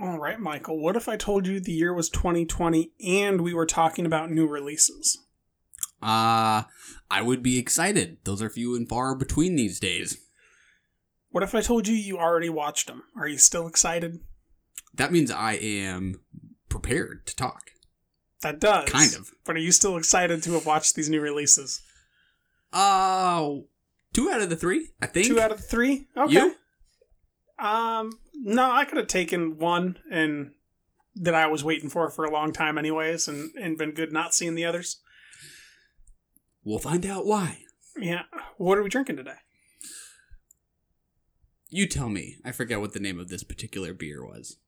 All right, Michael, what if I told you the year was 2020 and we were talking about new releases? Uh, I would be excited. Those are few and far between these days. What if I told you you already watched them? Are you still excited? That means I am prepared to talk. That does. Kind of. But are you still excited to have watched these new releases? Uh, two out of the three, I think. Two out of the three? Okay. You? Um, no, I could have taken one and that I was waiting for for a long time anyways and, and been good not seeing the others. We'll find out why. Yeah. What are we drinking today? You tell me. I forget what the name of this particular beer was.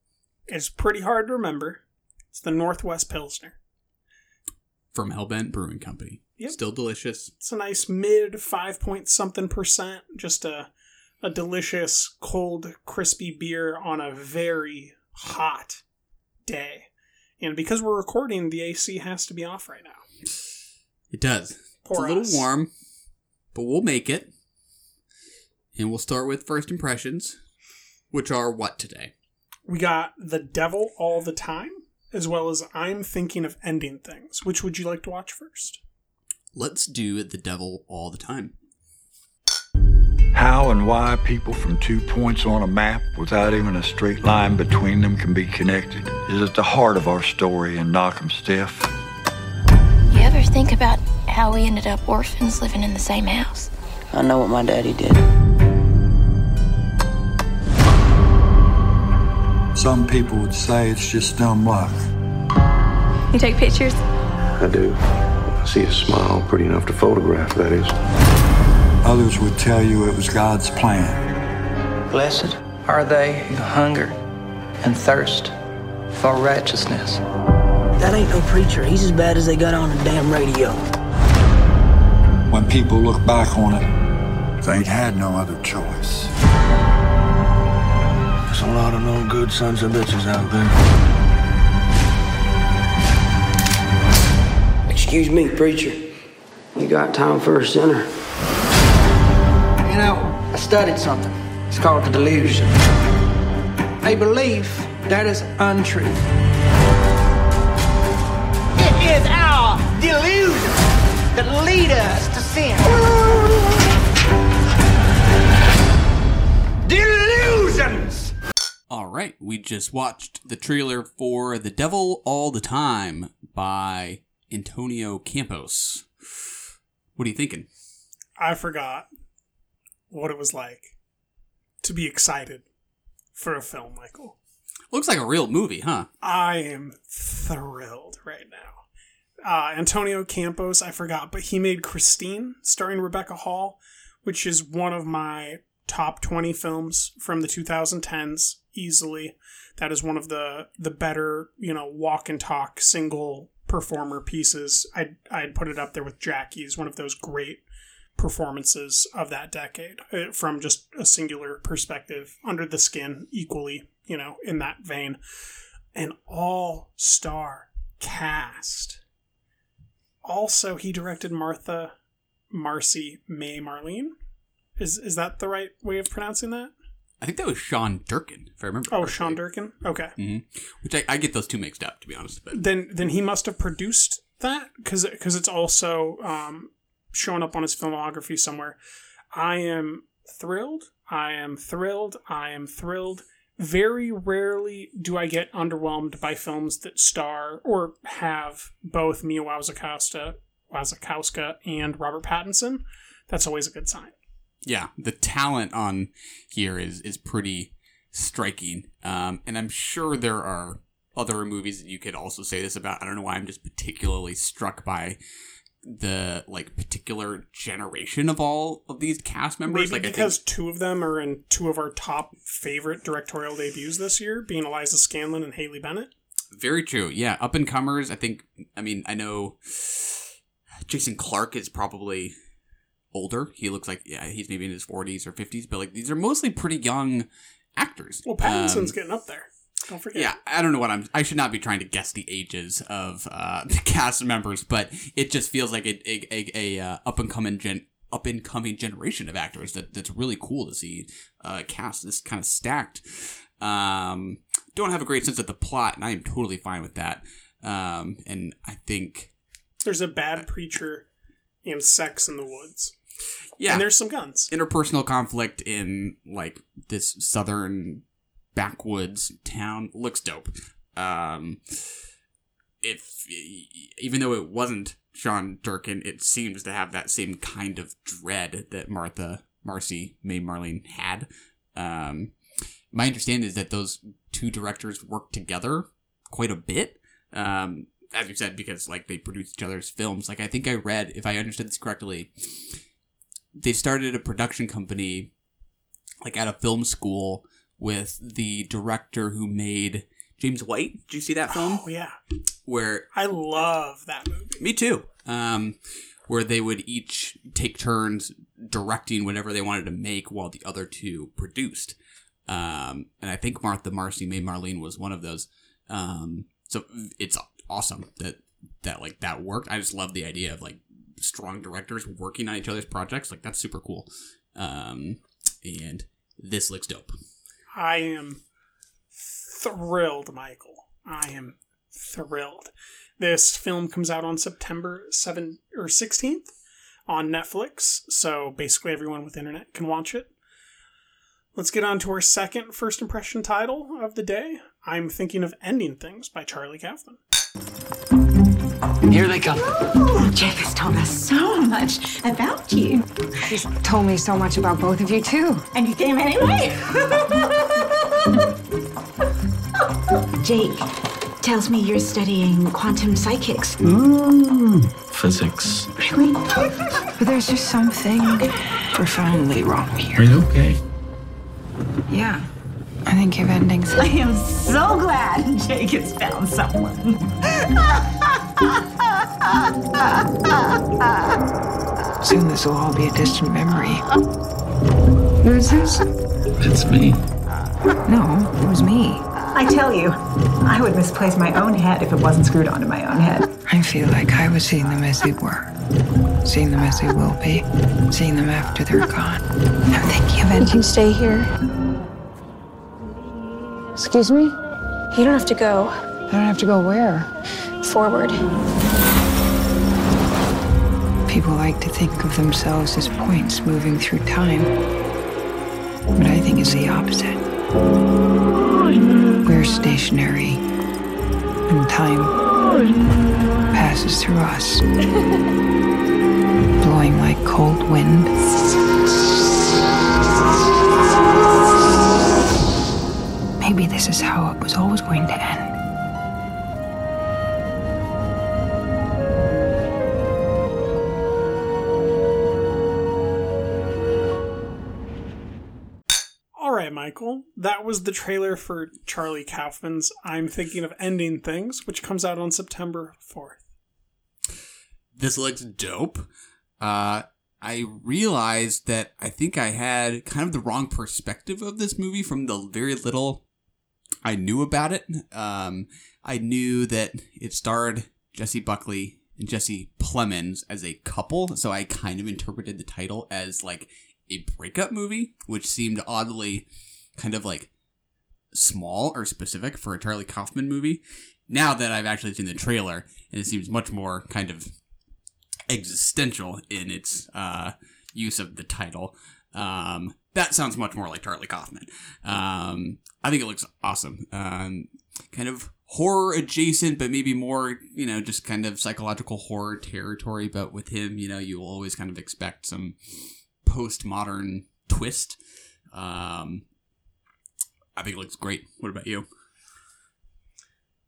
It's pretty hard to remember. It's the Northwest Pilsner. From Hellbent Brewing Company. Yep. Still delicious. It's a nice mid five point something percent. Just a a delicious, cold, crispy beer on a very hot day. And because we're recording, the AC has to be off right now. It does. Poor it's a little us. warm, but we'll make it. And we'll start with first impressions, which are what today? We got The Devil All the Time, as well as I'm Thinking of Ending Things. Which would you like to watch first? Let's do The Devil All the Time. How and why people from two points on a map without even a straight line between them can be connected is at the heart of our story in Knockemstiff. You ever think about how we ended up orphans living in the same house? I know what my daddy did. Some people would say it's just dumb luck. You take pictures? I do. I see a smile pretty enough to photograph, that is. Others would tell you it was God's plan. Blessed are they who hunger and thirst for righteousness. That ain't no preacher. He's as bad as they got on the damn radio. When people look back on it, they ain't had no other choice. There's a lot of no good sons of bitches out there. Excuse me, preacher. You got time for a sinner? You know, I studied something. It's called the delusion. A belief that is untrue. It is our delusion that lead us to sin. Delusions! All right, we just watched the trailer for The Devil All the Time by Antonio Campos. What are you thinking? I forgot what it was like to be excited for a film, Michael. Looks like a real movie, huh? I am thrilled right now. Uh, Antonio Campos, I forgot, but he made Christine, starring Rebecca Hall, which is one of my top 20 films from the 2010s, easily. That is one of the the better, you know, walk and talk single performer pieces. I'd, I'd put it up there with Jackie's, one of those great performances of that decade uh, from just a singular perspective, under the skin, equally, you know, in that vein. An all star cast. Also, he directed Martha, Marcy, May, Marlene. Is is that the right way of pronouncing that? I think that was Sean Durkin, if I remember. Oh, correctly. Sean Durkin. Okay, hmm Which I, I get those two mixed up, to be honest. But then then he must have produced that because because it's also um, showing up on his filmography somewhere. I am thrilled. I am thrilled. I am thrilled. Very rarely do I get underwhelmed by films that star or have both Mia Wasikowska and Robert Pattinson. That's always a good sign. yeah, the talent on here is is pretty striking. Um, and I'm sure there are other movies that you could also say this about. I don't know why I'm just particularly struck by the like particular generation of all of these cast members. Maybe like because I think, two of them are in two of our top favorite directorial debuts this year, being Eliza Scanlen and Haley Bennett. very true. Yeah, up and comers. I think. I mean, I know Jason Clarke is probably older. He looks like yeah, he's maybe in his forties or fifties, but like these are mostly pretty young actors. Well, Pattinson's Um, getting up there. Don't forget. yeah, I don't know what I'm. I should not be trying to guess the ages of uh, the cast members, but it just feels like a a, a, a uh, up and coming gen up and coming generation of actors that that's really cool to see uh, cast this kind of stacked. Um, don't have a great sense of the plot, and I am totally fine with that. Um, and I think There's a bad preacher and sex in the woods. yeah, And there's some guns. interpersonal conflict in like this southern backwoods town looks dope. Um, if even though it wasn't Sean Durkin, it seems to have that same kind of dread that Martha Marcy May Marlene had. Um, my understanding is that those two directors work together quite a bit. Um, as you said, because like they produce each other's films. Like I think I read, if I understood this correctly, they started a production company like at a film school with the director who made James White. Did you see that film? Oh, yeah. Where I love that movie. me too. Um, where they would each take turns directing whatever they wanted to make while the other two produced. Um, and I think Martha Marcy May Marlene was one of those. Um, so it's awesome that that like that worked. I just love the idea of like strong directors working on each other's projects. Like that's super cool. Um, and this looks dope. I am thrilled, Michael. I am thrilled. This film comes out on September 7th or 16th on Netflix, so basically everyone with internet can watch it. Let's get on to our second first impression title of the day. I'm thinking of Ending Things by Charlie Kaufman. Here they come. Oh, Jake has told us so much about you. He's told me so much about both of you, too. And you came anyway? Jake tells me you're studying quantum psychics. Hmm, physics. Really? But there's just something profoundly wrong here. Are you okay? Yeah. I think you've endings. I am so glad Jake has found someone. Soon this will all be a distant memory. Who's this? It's me. No, it was me. I tell you, I would misplace my own head if it wasn't screwed onto my own head. I feel like I was seeing them as they were, seeing them as they will be, seeing them after they're gone. I'm thinking of You ending. can stay here. Excuse me? You don't have to go I don't have to go where? forward. People like to think of themselves as points moving through time. But I think it's the opposite. We're stationary, and time passes through us, blowing like cold wind. Maybe this is how it was always going to end. Michael. That was the trailer for Charlie Kaufman's I'm Thinking of Ending Things, which comes out on September 4th. this looks dope. Uh, I realized that I think I had kind of the wrong perspective of this movie from the very little I knew about it. Um, I knew that it starred Jessie Buckley and Jesse Plemons as a couple, so I kind of interpreted the title as like a breakup movie, which seemed oddly kind of like small or specific for a Charlie Kaufman movie. Now that I've actually seen the trailer, and it seems much more kind of existential in its uh, use of the title. Um, that sounds much more like Charlie Kaufman. Um, I think it looks awesome. Um, kind of horror adjacent, but maybe more, you know, just kind of psychological horror territory. But with him, you know, you always kind of expect some postmodern twist. Um, I think it looks great. What about you?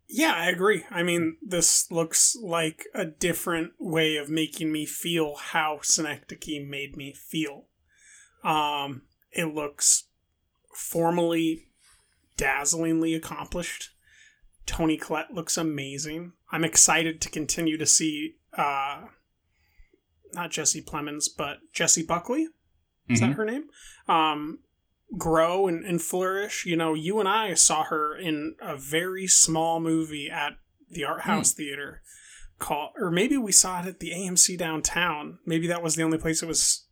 Yeah, I agree. I mean, this looks like a different way of making me feel how Synecdoche made me feel. Um, it looks formally, dazzlingly accomplished. Toni Collette looks amazing. I'm excited to continue to see, uh, not Jesse Plemons, but Jessie Buckley. Is Mhm. that her name? Um, grow and, and flourish. You know, you and I saw her in a very small movie at the Art House Theater called, or maybe we saw it at the AMC downtown. Maybe that was the only place it was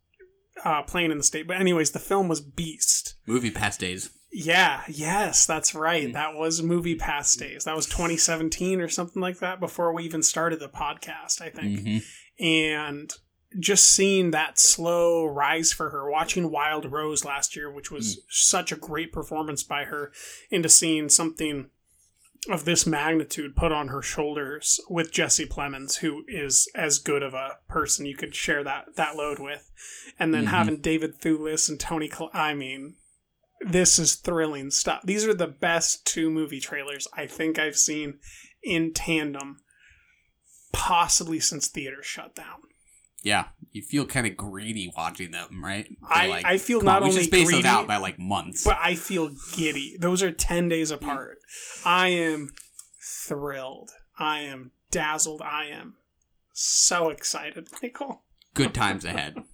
uh, playing in the state. But anyways, the film was Beast. Movie past days. Yeah, yes, that's right. That was MoviePass days. That was 2017 or something like that before we even started the podcast, I think. Mhm. And just seeing that slow rise for her, watching Wild Rose last year, which was such a great performance by her, into seeing something of this magnitude put on her shoulders with Jesse Plemons, who is as good of a person you could share that that load with, and then Mhm. having David Thewlis and Toni. Cl- I mean, this is thrilling stuff. These are the best two movie trailers I think I've seen in tandem, possibly since theaters shut down. Yeah, you feel kind of greedy watching them, right? I- I feel "Come on, not we should only space greedy, those out by like months. But I feel giddy. Those are 10 days apart. I am thrilled. I am dazzled. I am so excited, Michael. Good times ahead.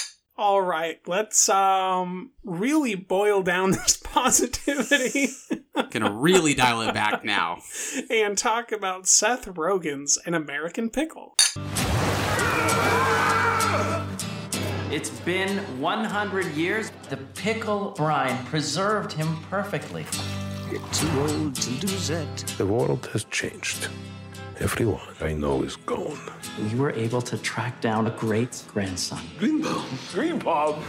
All right, let's um really boil down this positivity Gonna really dial it back now. and talk about Seth Rogen's An American Pickle. It's been 100 years. The pickle brine preserved him perfectly. You're too old to lose it. The world has changed. Everyone I know is gone. We were able to track down a great grandson. Greenbaum. Greenbaum.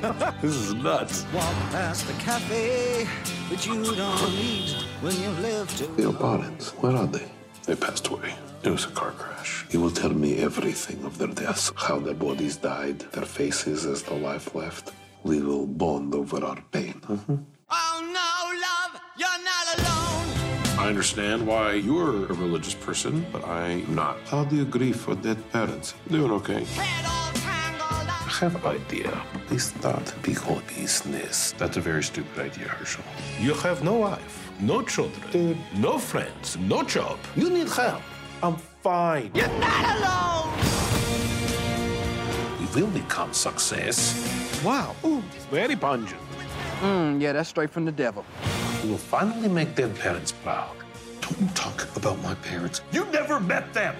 this is nuts. Walk past the cafe that you don't need when you live to. The opponents, where are they? They passed away. It was a car crash. He will tell me everything of their deaths, how their bodies died, their faces as the life left. We will bond over our pain. Oh no, love, you're not alone. I understand why you're a religious person, but I'm not. How do you grieve for dead parents? Doing okay. I have an idea. They start big whole business. That's a very stupid idea, Herschel. You have no wife, no children, no friends, no job. You need help. I'm fine. You're not alone. We will become success. Wow. Ooh, very pungent. Mm, yeah, that's straight from the devil. We will finally make their parents proud. Don't talk about my parents. You never met them.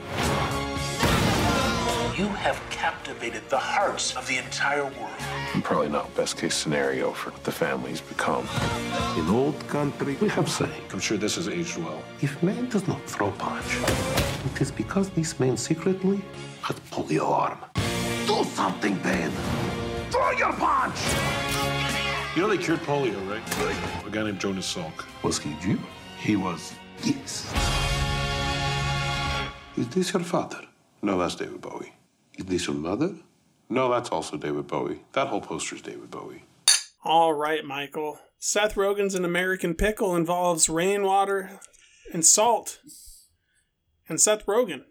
You have captivated the hearts of the entire world. I'm Probably not best case scenario for what the family's become. In old country, we have saying. I'm sure this has aged well. If man does not throw punch, it is because this man secretly had polio arm. Do something, Ben. Throw your punch. You know they cured polio, right? A guy named Jonas Salk. Was he Jew? He was. Yes. Is this your father? No, that's David Bowie. Is this your mother? No, that's also David Bowie. That whole poster's David Bowie. All right, Michael. Seth Rogen's An American Pickle involves rainwater and salt. And Seth Rogen.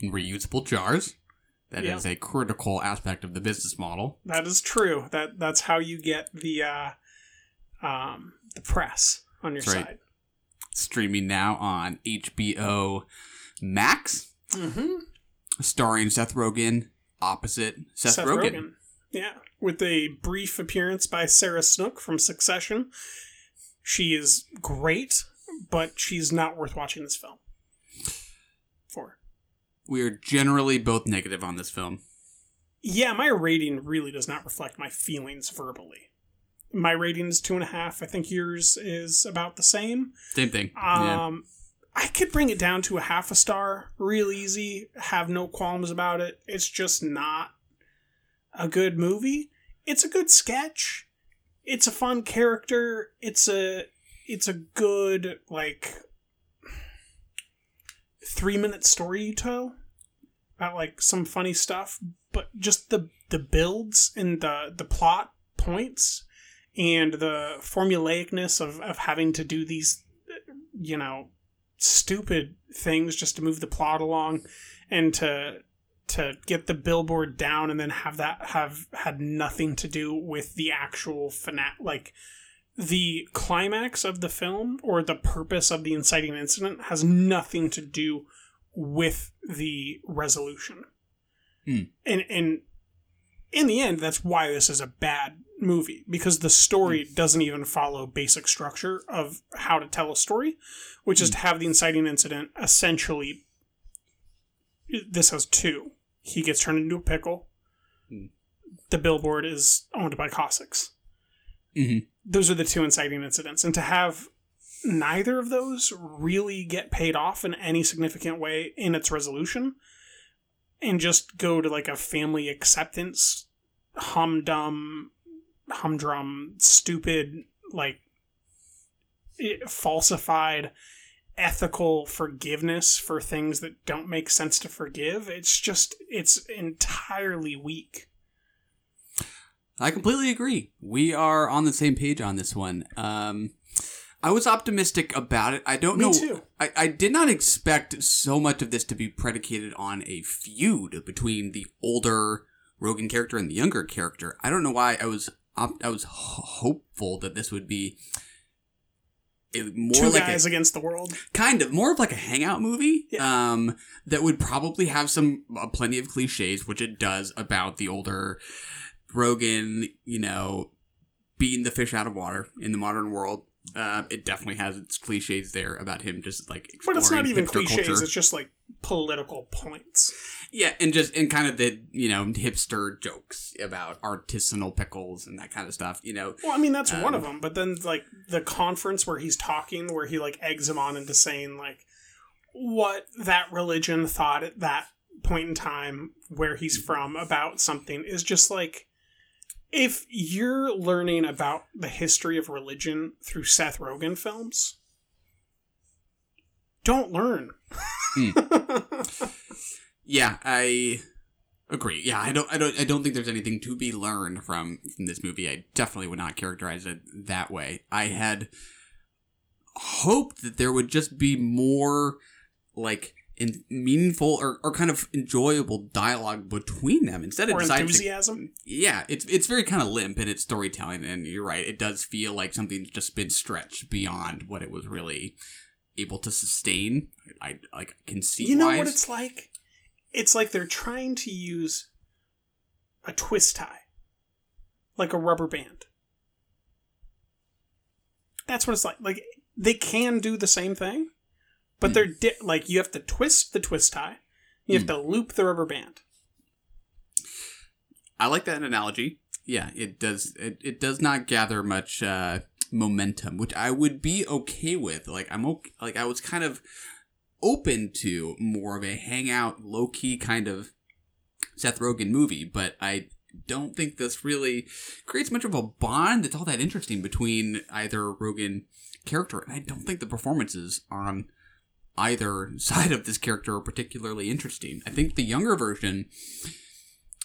In reusable jars. That is Yeah. a critical aspect of the business model. That is true. That that's how you get the uh um the press on your right. side. Streaming now on HBO Max, Mm-hmm. starring Seth Rogen opposite Seth, Rogen. Yeah. With a brief appearance by Sarah Snook from Succession. She is great, but she's not worth watching this film. We are generally both negative on this film. Yeah, my rating really does not reflect my feelings verbally. My rating is two and a half. I think yours is about the same. Same thing. yeah. Um, I could bring it down to a half a star real easy, have no qualms about it. It's just not a good movie. It's a good sketch. It's a fun character. It's a it's a good like 3 minute story you tell about like some funny stuff, but just the the builds and the the plot points and the formulaicness of, of having to do these you know stupid things just to move the plot along and to to get the billboard down and then have that have had nothing to do with the actual finale like the climax of the film or the purpose of the inciting incident has nothing to do with the resolution Hmm. and and in the end that's why this is a bad movie because the story doesn't even follow basic structure of how to tell a story which is to have the inciting incident essentially this has two he gets turned into a pickle the billboard is owned by Cossacks. Mhm. Those are the two inciting incidents. And to have neither of those really get paid off in any significant way in its resolution and just go to like a family acceptance humdum humdrum stupid like falsified ethical forgiveness for things that don't make sense to forgive it's just it's entirely weak I completely agree. We are on the same page on this one. Um, I was optimistic about it. I don't Me know. too. I, I did not expect so much of this to be predicated on a feud between the older Rogen character and the younger character. I don't know why I was op- I was ho- hopeful that this would be a- more two like guys a, against the world kind of more of like a hangout movie um that would probably have some uh, plenty of cliches which it does about the older Rogen you know beating the fish out of water in the modern world uh, it definitely has its cliches there about him just like but it's not even cliches culture. it's just like political points yeah and just and kind of the you know hipster jokes about artisanal pickles and that kind of stuff you know well i mean that's one Um, of them but then like the conference where he's talking where he like eggs him on into saying like what that religion thought at that point in time where he's from about something is just like if you're learning about the history of religion through Seth Rogen films, don't learn. Hmm. Yeah, I agree. Yeah, I don't, I don't, I don't think there's anything to be learned from from this movie. I definitely would not characterize it that way. I had hoped that there would just be more like in meaningful or, or kind of enjoyable dialogue between them instead of deciding to- enthusiasm. yeah, it's it's very kind of limp in its storytelling, and you're right. It does feel like something's just been stretched beyond what it was really able to sustain. I like can see. You know what it's like? It's like they're trying to use a twist tie, like a rubber band. That's what it's like. Like they can do the same thing, but they're di- like you have to twist the twist tie, you have to loop the rubber band. I like that analogy. Yeah, it does. It, it does not gather much uh, momentum, which I would be okay with. Like I'm okay, like I was kind of open to more of a hangout, low key kind of Seth Rogen movie, but I don't think this really creates much of a bond that's all that interesting between either Rogen character, and I don't think the performances on either side of this character are particularly interesting. I think the younger version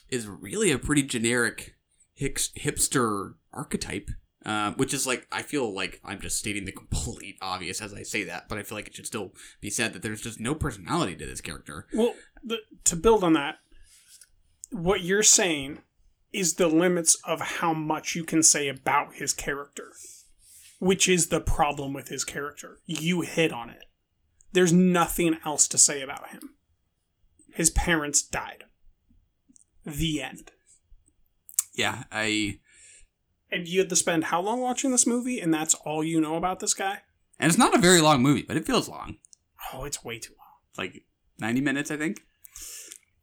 is really a pretty generic hipster archetype, uh, which is like I feel like I'm just stating the complete obvious as I say that, but I feel like it should still be said that there's just no personality to this character. Well, the, to build on that, what you're saying is the limits of how much you can say about his character, which is the problem with his character. You hit on it. There's nothing else to say about him. His parents died. The end. Yeah, I And you had to spend how long watching this movie, and that's all you know about this guy? and it's not a very long movie, but it feels long. Oh, it's way too long. It's like 90 minutes, I think.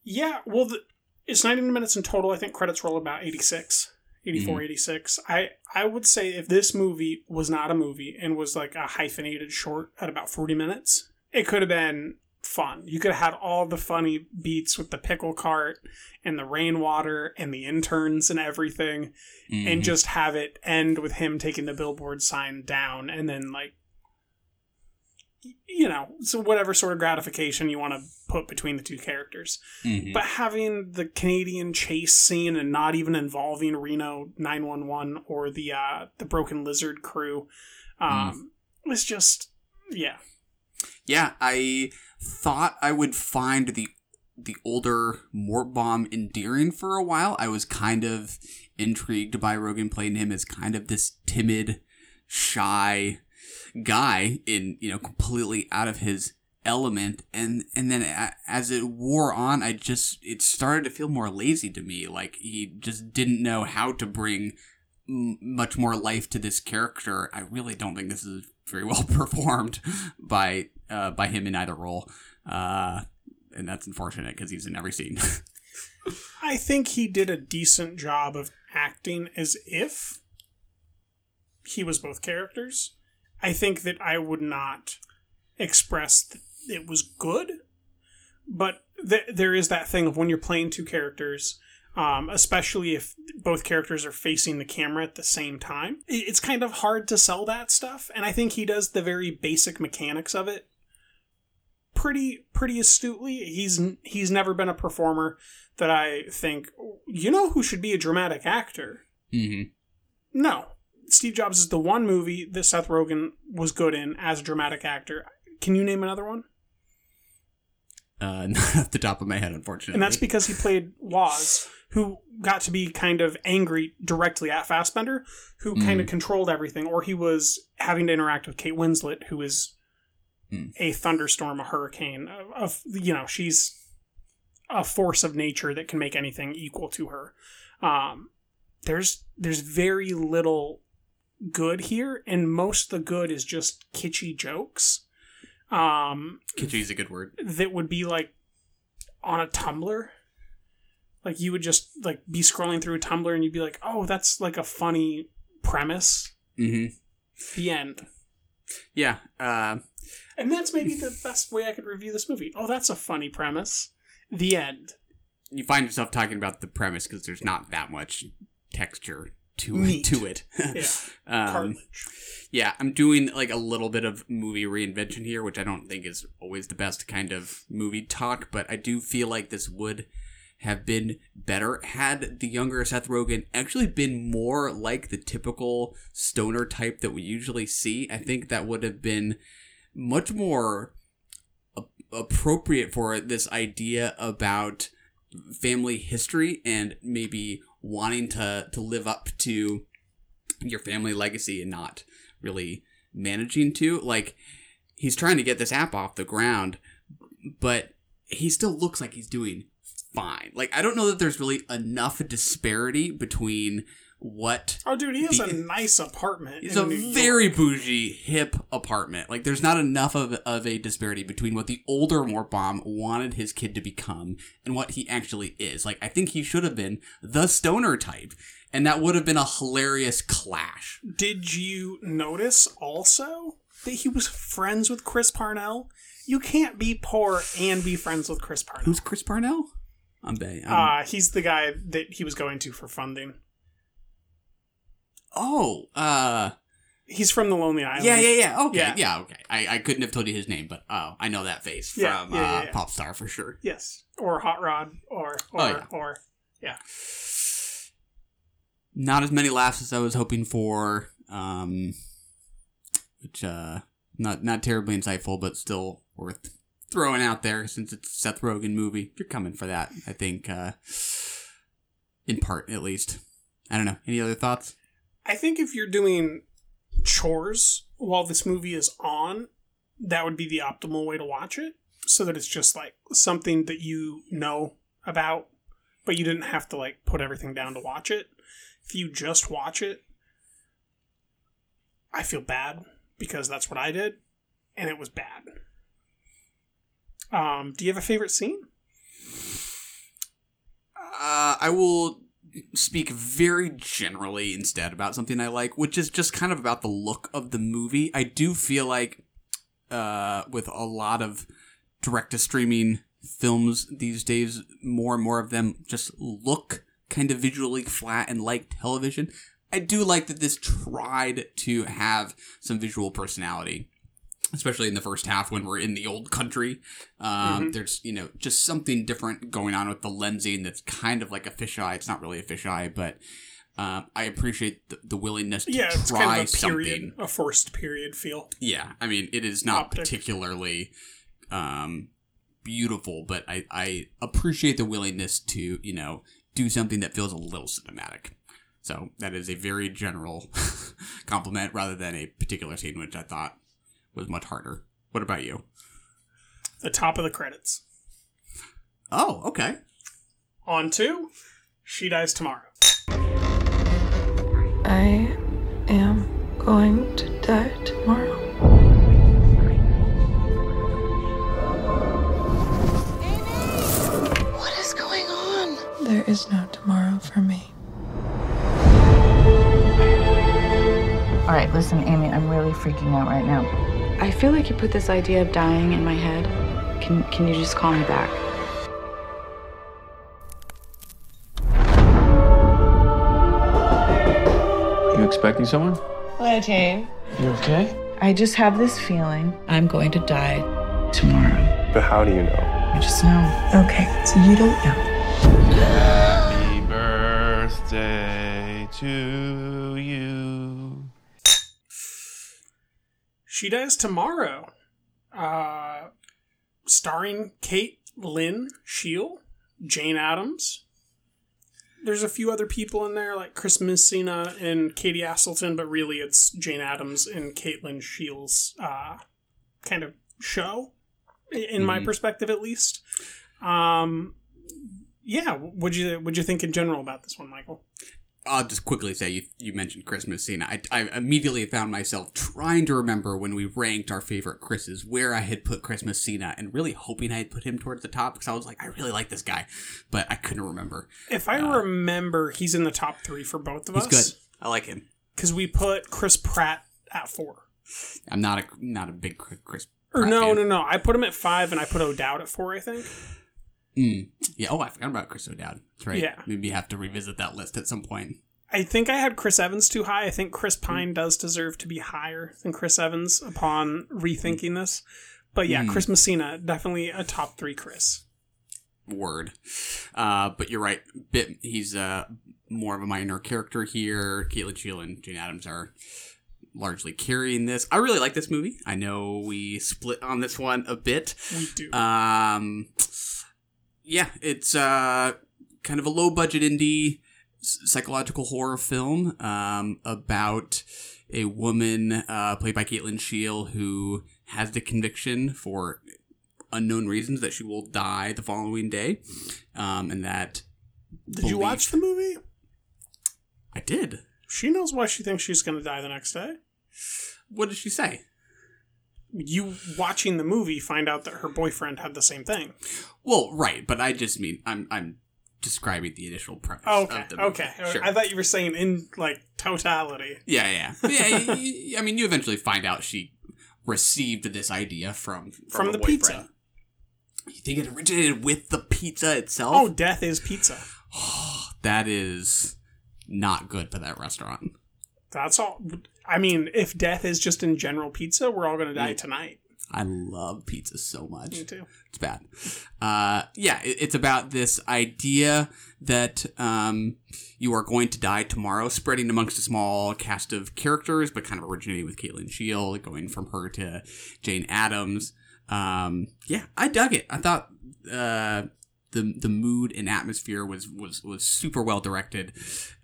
Yeah, well, the, it's 90 minutes in total. I think credits roll about 86, 84, Mhm. 86. I, I would say if this movie was not a movie and was like a hyphenated short at about 40 minutes, it could have been fun. You could have had all the funny beats with the pickle cart and the rainwater and the interns and everything, Mhm. and just have it end with him taking the billboard sign down and then like you know, so whatever sort of gratification you want to put between the two characters. Mhm. But having the Canadian chase scene and not even involving Reno 911 or the uh the Broken Lizard crew um was just yeah. Yeah, I thought I would find the the older Mort Bomb endearing for a while. I was kind of intrigued by Rogen playing him as kind of this timid, shy guy in you know completely out of his element. And and then as it wore on i just it started to feel more lazy to me. Like he just didn't know how to bring much more life to this character. I really don't think this is very well performed by uh by him in either role uh and that's unfortunate because he's in every scene I think he did a decent job of acting as if he was both characters. I think that I would not express that it was good, but th- there is that thing of when you're playing two characters, um, especially if both characters are facing the camera at the same time, it's kind of hard to sell that stuff. And I think he does the very basic mechanics of it pretty pretty astutely. He's he's never been a performer that I think you know who should be a dramatic actor. mm-hmm. No, Steve Jobs is the one movie that Seth Rogen was good in as a dramatic actor. Can you name another one? uh not off the top of my head unfortunately And that's because he played Woz, who got to be kind of angry directly at Fassbender, who kind of Mm. controlled everything, or he was having to interact with Kate Winslet, who is Mm. a thunderstorm, a hurricane. Of you know, she's a force of nature that can make anything equal to her. Um, there's there's very little good here, and most of the good is just kitschy jokes. Um, kitschy is a good word that would be like on a Tumblr. Like you would just like be scrolling through a Tumblr and you'd be like, "Oh, that's like a funny premise." mm-hmm. The end. yeah uh And that's maybe the best way I could review this movie. Oh, that's a funny premise. The end. you find yourself talking about the premise because there's not that much texture to Meat. to it. Yeah. um, Cartilage. yeah, I'm doing like a little bit of movie reinvention here, which I don't think is always the best kind of movie talk, but I do feel like this would have been better had the younger Seth Rogen actually been more like the typical stoner type that we usually see. I think that would have been much more a- appropriate for this idea about family history and maybe wanting to to live up to your family legacy and not really managing to. Like he's trying to get this app off the ground but he still looks like he's doing fine. Like i don't know that there's really enough disparity between what Oh, dude, he has the- a nice apartment. it's a New York. very bougie, hip apartment. Like, there's not enough of, of a disparity between what the older Mortbaum wanted his kid to become and what he actually is. Like, I think he should have been the stoner type, and that would have been a hilarious clash. Did you notice also that he was friends with Chris Parnell? You can't be poor and be friends with Chris Parnell. Who's Chris Parnell? I'm betting. Uh, he's the guy that he was going to for funding. Oh, uh, He's from the Lonely Island. yeah, yeah, yeah. Okay, Yeah. yeah, okay. I, I couldn't have told you his name, but oh, I know that face from Yeah, yeah, yeah, uh, yeah. Popstar for sure. Yes. Or Hot Rod, or, or, Oh, yeah. or, yeah. not as many laughs as I was hoping for. Um, which uh, not not terribly insightful, but still worth throwing out there since it's a Seth Rogen movie. You're coming for that, I think. Uh, in part, at least. I don't know. Any other thoughts? I think if you're doing chores while this movie is on, that would be the optimal way to watch it. So that it's just like something that you know about, but you didn't have to like put everything down to watch it. If you just watch it, I feel bad because that's what I did, and it was bad. Um, do you have a favorite scene? Uh, I will speak very generally instead about something I like, which is just kind of about the look of the movie. I do feel like uh, with a lot of direct to streaming films these days. More and more of them just look kind of visually flat and like television. I do like that this tried to have some visual personality, especially in the first half when we're in the old country. Um, Mhm. There's, you know, just something different going on with the lensing that's kind of like a fisheye. It's not really a fisheye, but um, I appreciate the, the willingness to Yeah, it's try kind of a period, something. a forced period feel. Yeah, I mean, it is not Optic. particularly um, beautiful, but I, I appreciate the willingness to, you know, do something that feels a little cinematic. So that is a very general compliment rather than a particular scene, which I thought was much harder. What about you? The top of the credits. Oh, okay. On to She Dies Tomorrow. I am going to die tomorrow. Amy What is going on? There is no tomorrow for me. All right, listen, Amy, I'm really freaking out right now. I feel like you put this idea of dying in my head. Can can you just call me back? You expecting someone? Hello, Jane. You okay? I just have this feeling I'm going to die tomorrow. But how do you know? I just know. Okay, so you don't know. Happy birthday to you. She Dies Tomorrow. Uh, starring Kate Lyn Sheil, Jane Adams. There's a few other people in there, like Chris Messina and Katie Aselton, but really it's Jane Adams and Kate Lyn Sheil's uh, kind of show, in my Mhm. perspective at least. Um, yeah, would you would you think in general about this one, Michael? I'll just quickly say you, you mentioned Chris Messina. I, I immediately found myself trying to remember when we ranked our favorite Chris's where I had put Chris Messina and really hoping I had put him towards the top because I was like, I really like this guy, but I couldn't remember. If I uh, remember, he's in the top three for both of He's us. good. I like him. because we put Chris Pratt at four. I'm not a not a big Chris. Chris Or no, fan. no, no. I put him at five, and I put O'Dowd at four. I think. Mm. Yeah. Oh, I forgot about Chris O'Dowd. That's right. Yeah. Maybe have to revisit that list at some point. I think I had Chris Evans too high. I think Chris Hmm. Pine does deserve to be higher than Chris Evans upon rethinking this. But yeah, Mm. Chris Messina definitely a top three. Chris. Word. Uh, but you're right. Bit he's uh more of a minor character here. Kate Lyn Sheil and Jane Adams are largely carrying this. I really like this movie. I know we split on this one a bit. We do. Um, yeah, it's uh kind of a low budget indie psychological horror film um, about a woman uh, played by Kate Lyn Sheil who has the conviction for unknown reasons that she will die the following day, um, and that. Did you watch the movie? I did. She knows why she thinks she's going to die the next day. What did she say? You watching the movie find out that her boyfriend had the same thing. Well, right, but I just mean I'm I'm describing the initial premise. Okay, of the movie. okay. Sure. I thought you were saying in like totality. Yeah, yeah, yeah. y- y- I mean, you eventually find out she received this idea from from, From the boyfriend. pizza. You think it originated with the pizza itself? Oh, death is pizza. that is not good for that restaurant. That's all. I mean, if death is just in general pizza, we're all going to die Mm. tonight. I love pizza so much. Me too. It's bad. Uh, yeah, it, it's about this idea that um, you are going to die tomorrow, spreading amongst a small cast of characters, but kind of originating with Kate Lyn Sheil, going from her to Jane Adams. Um, yeah, I dug it. I thought uh, the the mood and atmosphere was was was super well directed.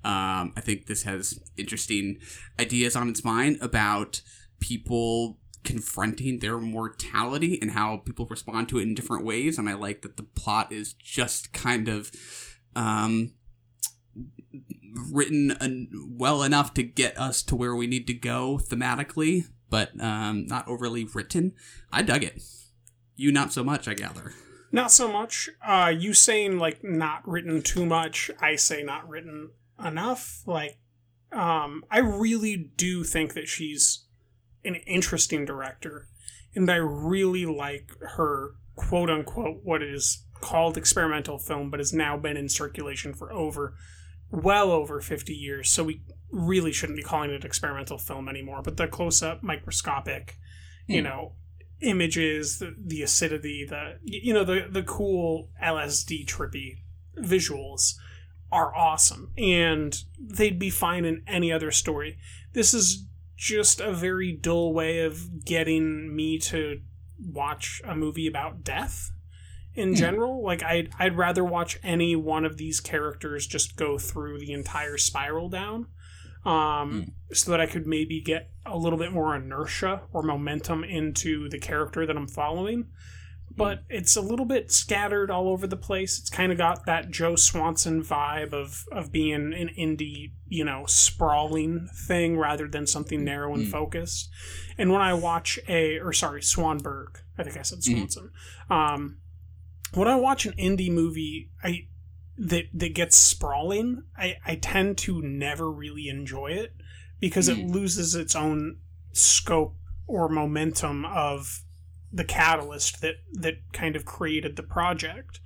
Um, I think this has interesting ideas on its mind about people confronting their mortality and how people respond to it in different ways. And I like that the plot is just kind of um, written en- well enough to get us to where we need to go thematically, but um, not overly written. I dug it. You not so much, I gather. Not so much. Uh, you saying like not written too much. I say not written enough. Like, um, I really do think that she's an interesting director and I really like her quote unquote what is called experimental film, but has now been in circulation for over well over 50 years. So we really shouldn't be calling it experimental film anymore. But the close up, microscopic, you Hmm. know, images, the, the acidity, the you know the the cool LSD trippy visuals are awesome, and they'd be fine in any other story. This is just a very dull way of getting me to watch a movie about death in Hmm. general. Like I'd I'd rather watch any one of these characters just go through the entire spiral down. Um, so that I could maybe get a little bit more inertia or momentum into the character that I'm following. But it's a little bit scattered all over the place. It's kind of got that Joe Swanson vibe of of being an indie, you know, sprawling thing rather than something narrow and Mm. focused. And when I watch a, or sorry, Swanberg, I think I said Mhm. Swanson. Um, when I watch an indie movie, I that that gets sprawling, I I tend to never really enjoy it because it Mm. loses its own scope or momentum of the catalyst that that kind of created the project.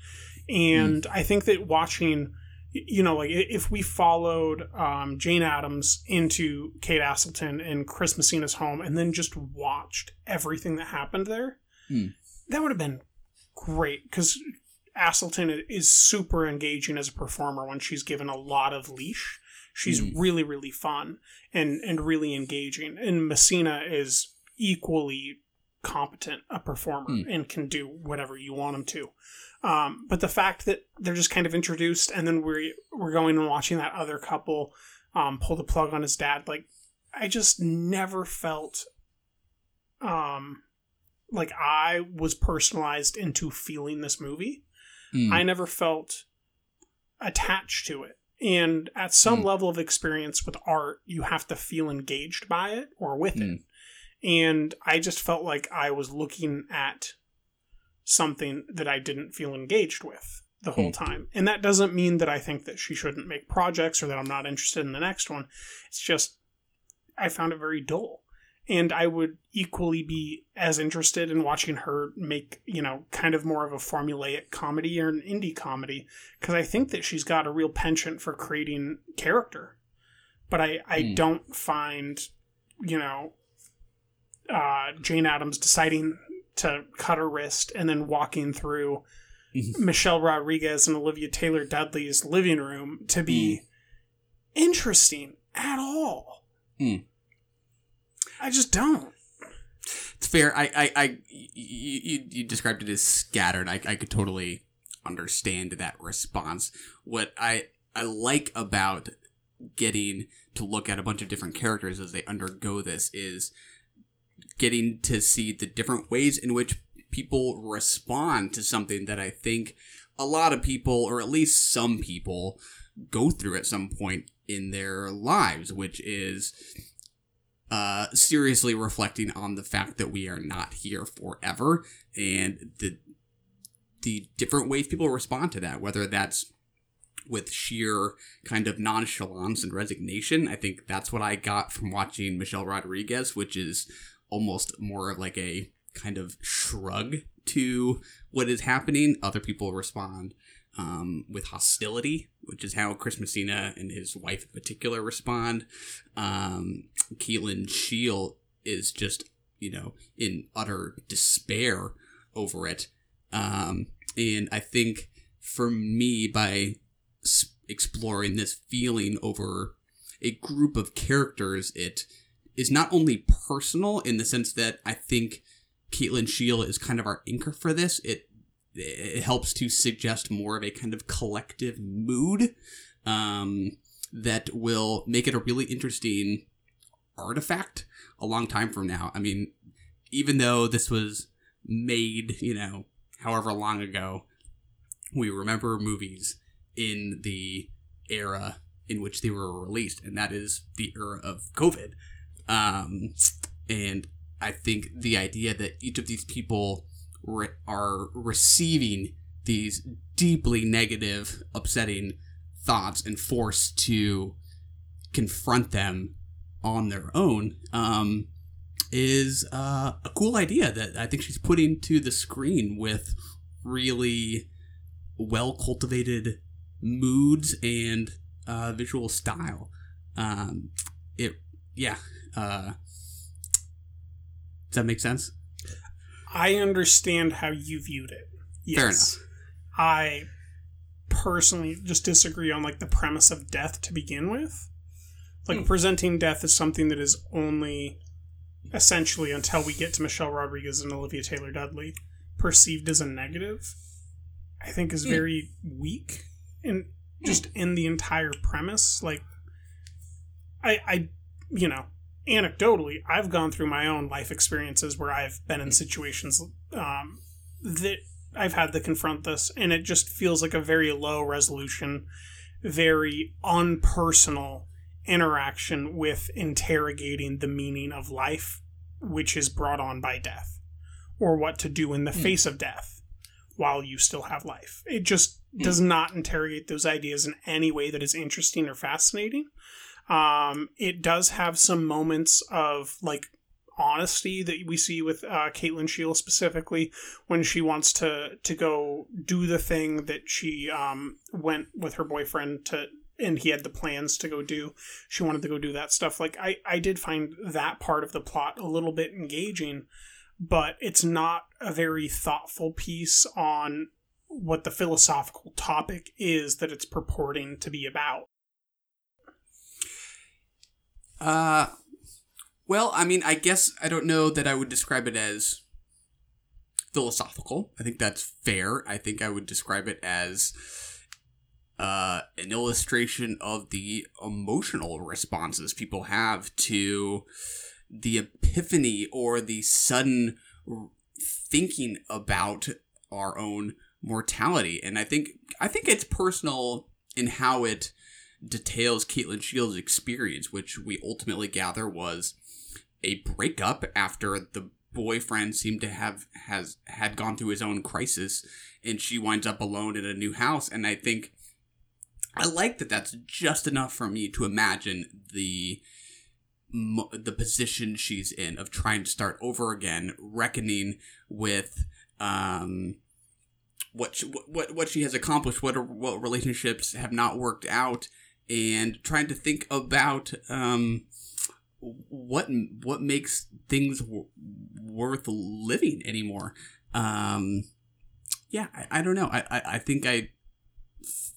And I think that watching you know, like if we followed um, Jane Adams into Kate Aselton and Chris Messina's home, and then just watched everything that happened there, Hmm. that would have been great because Aselton is super engaging as a performer when she's given a lot of leash. She's Mhm. really, really fun and and really engaging. And Messina is equally competent a performer Mm. and can do whatever you want him to. Um, but the fact that they're just kind of introduced and then we're we're going and watching that other couple um, pull the plug on his dad, like I just never felt um like I was personalized into feeling this movie. Mm. I never felt attached to it. And at some Mm. level of experience with art, you have to feel engaged by it or with it. Mm. And I just felt like I was looking at something that I didn't feel engaged with the whole Mm. time. And that doesn't mean that I think that she shouldn't make projects or that I'm not interested in the next one. It's just I found it very dull. And I would equally be as interested in watching her make, you know, kind of more of a formulaic comedy or an indie comedy because I think that she's got a real penchant for creating character. But I, I Hmm. don't find, you know, uh, Jane Adams deciding to cut her wrist and then walking through Michelle Rodriguez and Olivia Taylor Dudley's living room to be interesting at all. Mm. I just don't. It's fair. I, I, I you, you, you described it as scattered. I, I could totally understand that response. What I, I like about getting to look at a bunch of different characters as they undergo this is getting to see the different ways in which people respond to something that I think a lot of people, or at least some people, go through at some point in their lives, which is uh, seriously reflecting on the fact that we are not here forever and the the different ways people respond to that, whether that's with sheer kind of nonchalance and resignation. I think that's what I got from watching Michelle Rodriguez, which is almost more like a kind of shrug to what is happening. Other people respond um, with hostility, which is how Chris Messina and his wife in particular respond. Um, Kate Lyn Sheil is just, you know, in utter despair over it. Um, and I think for me, by s- exploring this feeling over a group of characters, it is not only personal in the sense that I think Kate Lyn Sheil is kind of our anchor for this. It it helps to suggest more of a kind of collective mood um, that will make it a really interesting artifact a long time from now. I mean, even though this was made, you know, however long ago, we remember movies in the era in which they were released, and that is the era of COVID. Um, and I think the idea that each of these people re- are receiving these deeply negative, upsetting thoughts and forced to confront them on their own um, is uh, a cool idea that I think she's putting to the screen with really well cultivated moods and uh, visual style. Um, it, yeah. Uh, does that make sense? I understand how you viewed it. Yes. Fair enough. I personally just disagree on like the premise of death to begin with. Like Hmm. presenting death as something that is only essentially until we get to Michelle Rodriguez and Olivia Taylor Dudley perceived as a negative. I think is Hmm. very weak and just in the entire premise. Like I I you know, anecdotally, I've gone through my own life experiences where I've been in situations um, that I've had to confront this, and it just feels like a very low resolution, very unpersonal interaction with interrogating the meaning of life, which is brought on by death, or what to do in the face of death while you still have life. It just does not interrogate those ideas in any way that is interesting or fascinating. Um, it does have some moments of like honesty that we see with uh, Kate Lyn Sheil specifically when she wants to to go do the thing that she um, went with her boyfriend to and he had the plans to go do. She wanted to go do that stuff. Like I, I did find that part of the plot a little bit engaging but it's not a very thoughtful piece on what the philosophical topic is that it's purporting to be about Uh, well, I mean, I guess I don't know that I would describe it as philosophical. I think that's fair. I think I would describe it as uh, an illustration of the emotional responses people have to the epiphany or the sudden thinking about our own mortality. And I think I think it's personal in how it details Kate Lyn Sheil's experience, which we ultimately gather was a breakup after the boyfriend seemed to have has had gone through his own crisis and she winds up alone in a new house. And i think i like that that's just enough for me to imagine the the position she's in of trying to start over again reckoning with um what she, what what she has accomplished what what relationships have not worked out and trying to think about um what what makes things w- worth living anymore. Um yeah i, I don't know. I, I i think i f-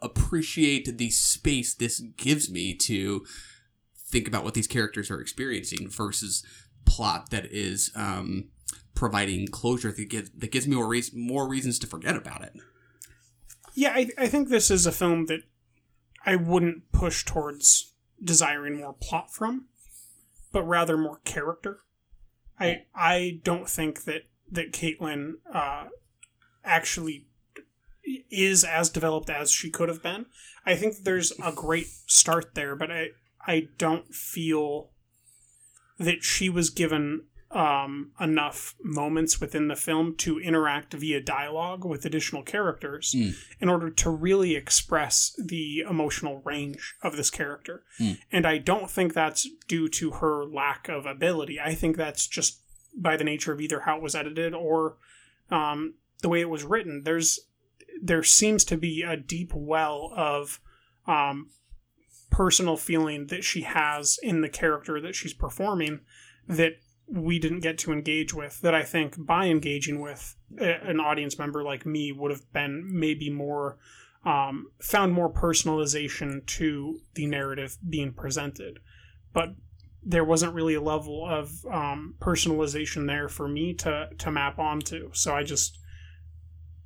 appreciate the space this gives me to think about what these characters are experiencing versus plot that is um providing closure that gives that gives me more reas more reasons to forget about it. Yeah, I, I think this is a film that I wouldn't push towards desiring more plot from, but rather more character. I I don't think that that Kate Lyn uh, actually is as developed as she could have been. I think there's a great start there, but I I don't feel that she was given um, enough moments within the film to interact via dialogue with additional characters Mm. in order to really express the emotional range of this character. Mm. And I don't think that's due to her lack of ability. I think that's just by the nature of either how it was edited or um, the way it was written. There's there seems to be a deep well of um, personal feeling that she has in the character that she's performing that we didn't get to engage with that I think by engaging with a- an audience member like me would have been maybe more um, found more personalization to the narrative being presented. But there wasn't really a level of um, personalization there for me to to map onto. So I just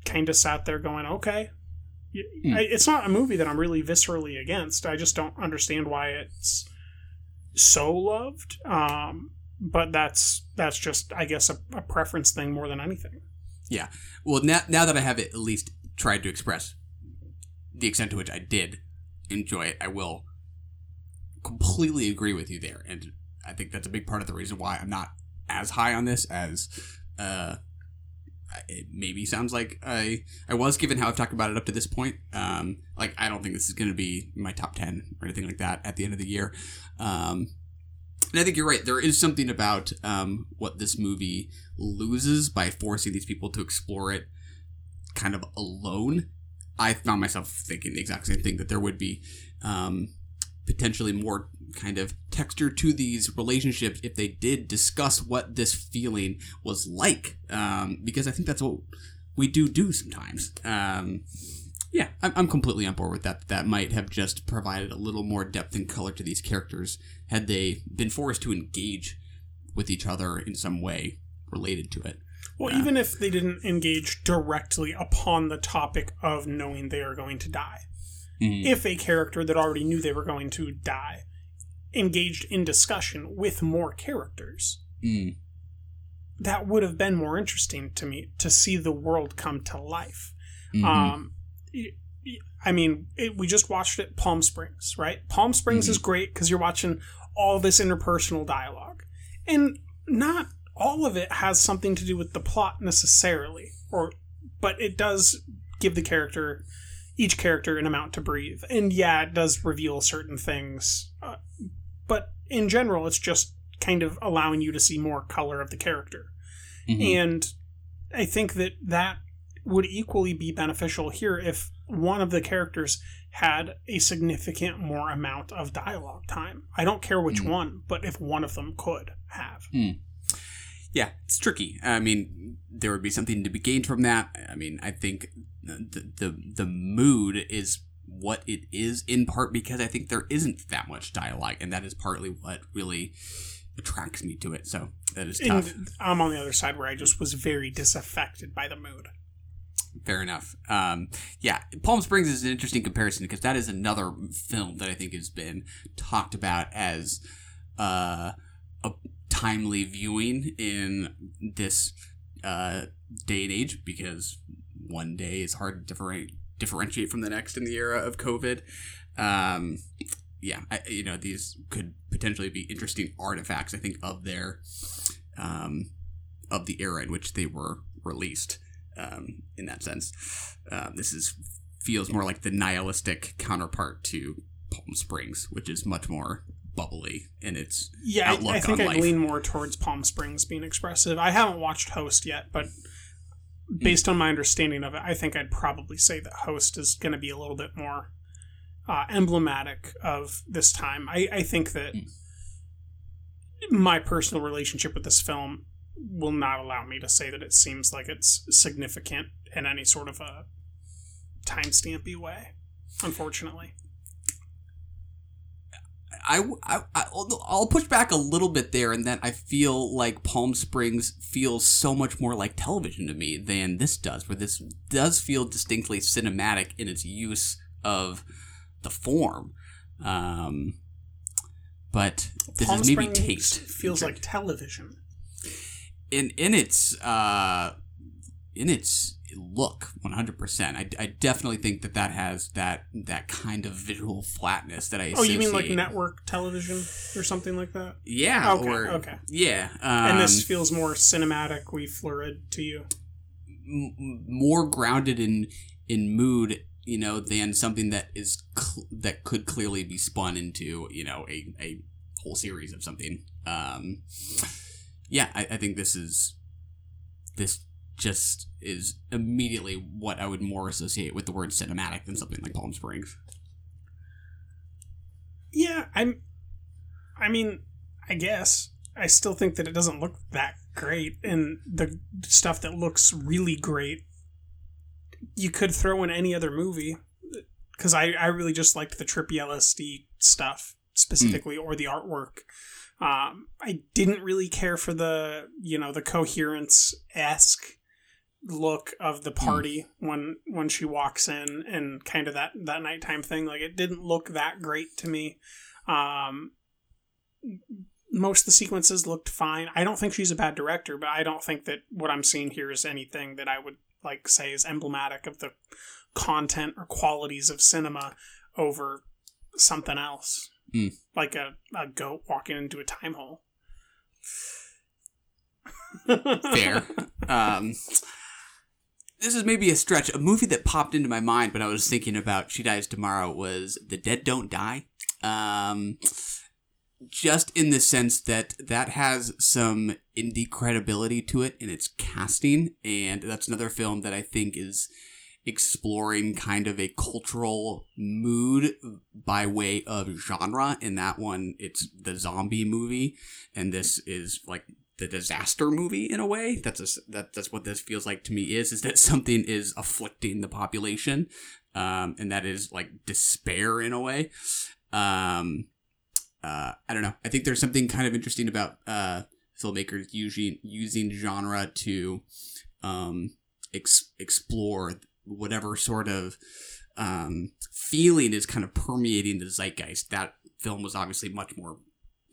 kind of sat there going okay. Hmm. I- it's not a movie that I'm really viscerally against. I just don't understand why it's so loved. Um, but that's that's just I guess a, a preference thing more than anything. Yeah. Well, now now that I have it at least tried to express the extent to which I did enjoy it, I will completely agree with you there, and I think that's a big part of the reason why I'm not as high on this as uh, it maybe sounds like I I was given how I've talked about it up to this point. Um, like I don't think this is going to be my top ten or anything like that at the end of the year. Um, And I think you're right. There is something about um, what this movie loses by forcing these people to explore it kind of alone. I found myself thinking the exact same thing that there would be um, potentially more kind of texture to these relationships if they did discuss what this feeling was like. Um, because I think that's what we do do sometimes. Um, yeah, I'm, I'm completely on board with that. That might have just provided a little more depth and color to these characters had they been forced to engage with each other in some way related to it. Well, even if they didn't engage directly upon the topic of knowing they are going to die, Mhm. if a character that already knew they were going to die engaged in discussion with more characters, Mm. that would have been more interesting to me to see the world come to life. Mhm. Um, I mean, it, we just watched it, Palm Springs, right? Palm Springs is great because you're watching all this interpersonal dialogue, and not all of it has something to do with the plot necessarily, or but it does give the character each character an amount to breathe, and yeah, it does reveal certain things, uh, but in general, it's just kind of allowing you to see more color of the character. Mhm. And I think that that would equally be beneficial here if one of the characters had a significant more amount of dialogue time. I don't care which one, but if one of them could have. Hmm. Yeah, it's tricky. I mean, there would be something to be gained from that. I mean, I think the the, the mood is what it is in part because I think there isn't that much dialogue, and that is partly what really attracts me to it. So that is tough. And I'm on the other side where I just was very disaffected by the mood. Fair enough. Um, yeah, Palm Springs is an interesting comparison because that is another film that I think has been talked about as uh, a timely viewing in this uh, day and age because one day is hard to differenti- differentiate from the next in the era of COVID. Um, yeah, I, you know, these could potentially be interesting artifacts, I think, of their um, of the era in which they were released. Um, in that sense, uh, this is feels more like the nihilistic counterpart to Palm Springs, which is much more bubbly in its Yeah, outlook I, I think on I'd life. lean more towards Palm Springs being expressive. I haven't watched Host yet, but based on my understanding of it, I think I'd probably say that Host is going to be a little bit more uh, emblematic of this time. I, I think that my personal relationship with this film will not allow me to say that it seems like it's significant in any sort of a timestampy way, unfortunately. I, I, I, I'll push back a little bit there, and that I feel like Palm Springs feels so much more like television to me than this does, where this does feel distinctly cinematic in its use of the form. Um, but this Palm is maybe Springs taste. feels like television. In in its uh in its look 100% I, I definitely think that that has that that kind of visual flatness that i Oh, you mean like network television or something like that? yeah Okay. or okay. yeah and this um, feels more cinematically fluid to you. m- more grounded in in mood you know than something that is cl- that could clearly be spun into you know a, a whole series of something um yeah I, I think this is this just is immediately what i would more associate with the word cinematic than something like palm springs Yeah, I'm. I mean, I guess I still think that it doesn't look that great, and the stuff that looks really great, you could throw in any other movie. Because I, I really just liked the trippy LSD stuff hmm. specifically, or the artwork. Um, I didn't really care for the you know the coherence esque look of the party when when she walks in and kind of that that nighttime thing. Like it didn't look that great to me. Um most of the sequences looked fine. I don't think she's a bad director but i don't think that what i'm seeing here is anything that i would like say is emblematic of the content or qualities of cinema over something else Mm. like a, a goat walking into a time hole. Fair. Um this is maybe a stretch. A movie that popped into my mind when i was thinking about she dies tomorrow was the dead don't die. Um just in the sense that that has some indie credibility to it in its casting, and that's another film that I think is exploring kind of a cultural mood by way of genre. In that one, it's the zombie movie, and this is like the disaster movie in a way. That's a, that that's what this feels like to me. Is is that something is afflicting the population, um, and that is like despair in a way. Um, uh, I don't know. I think there's something kind of interesting about uh, filmmakers using using genre to um, ex- explore whatever sort of um, feeling is kind of permeating the zeitgeist. That film was obviously much more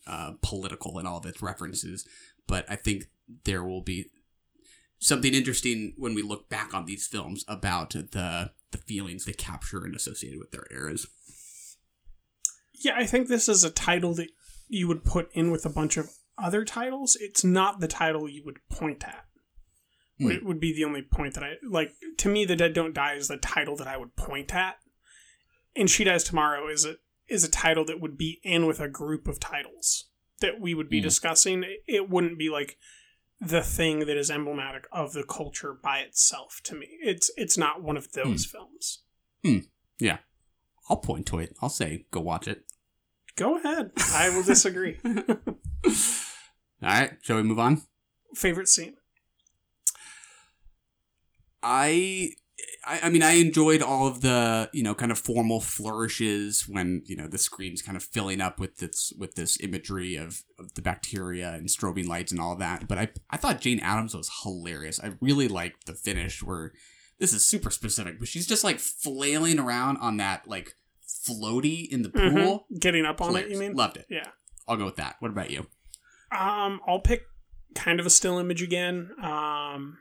uh, political in all of its references, but I think there will be something interesting when we look back on these films about the the feelings they capture and associated with their eras. Yeah, I think this is a title that you would put in with a bunch of other titles. It's not the title you would point at. Hmm. It would be the only point that I like. To me, The Dead Don't Die is the title that I would point at, and She Dies Tomorrow is a is a title that would be in with a group of titles that we would be Hmm. discussing. It wouldn't be like the thing that is emblematic of the culture by itself. To me, it's it's not one of those films. Hmm. Yeah. I'll point to it. I'll say, go watch it. Go ahead. I will disagree. All right. Shall we move on? Favorite scene. I, I, I mean, I enjoyed all of the you know kind of formal flourishes when you know the screen's kind of filling up with this with this imagery of, of the bacteria and strobing lights and all that. But I, I thought Jane Adams was hilarious. I really liked the finish where this is super specific, but she's just like flailing around on that like floaty in the Mhm. pool, Getting up on it, you mean? Loved it. Yeah. I'll go with that. What about you? Um, I'll pick kind of a still image again. Um,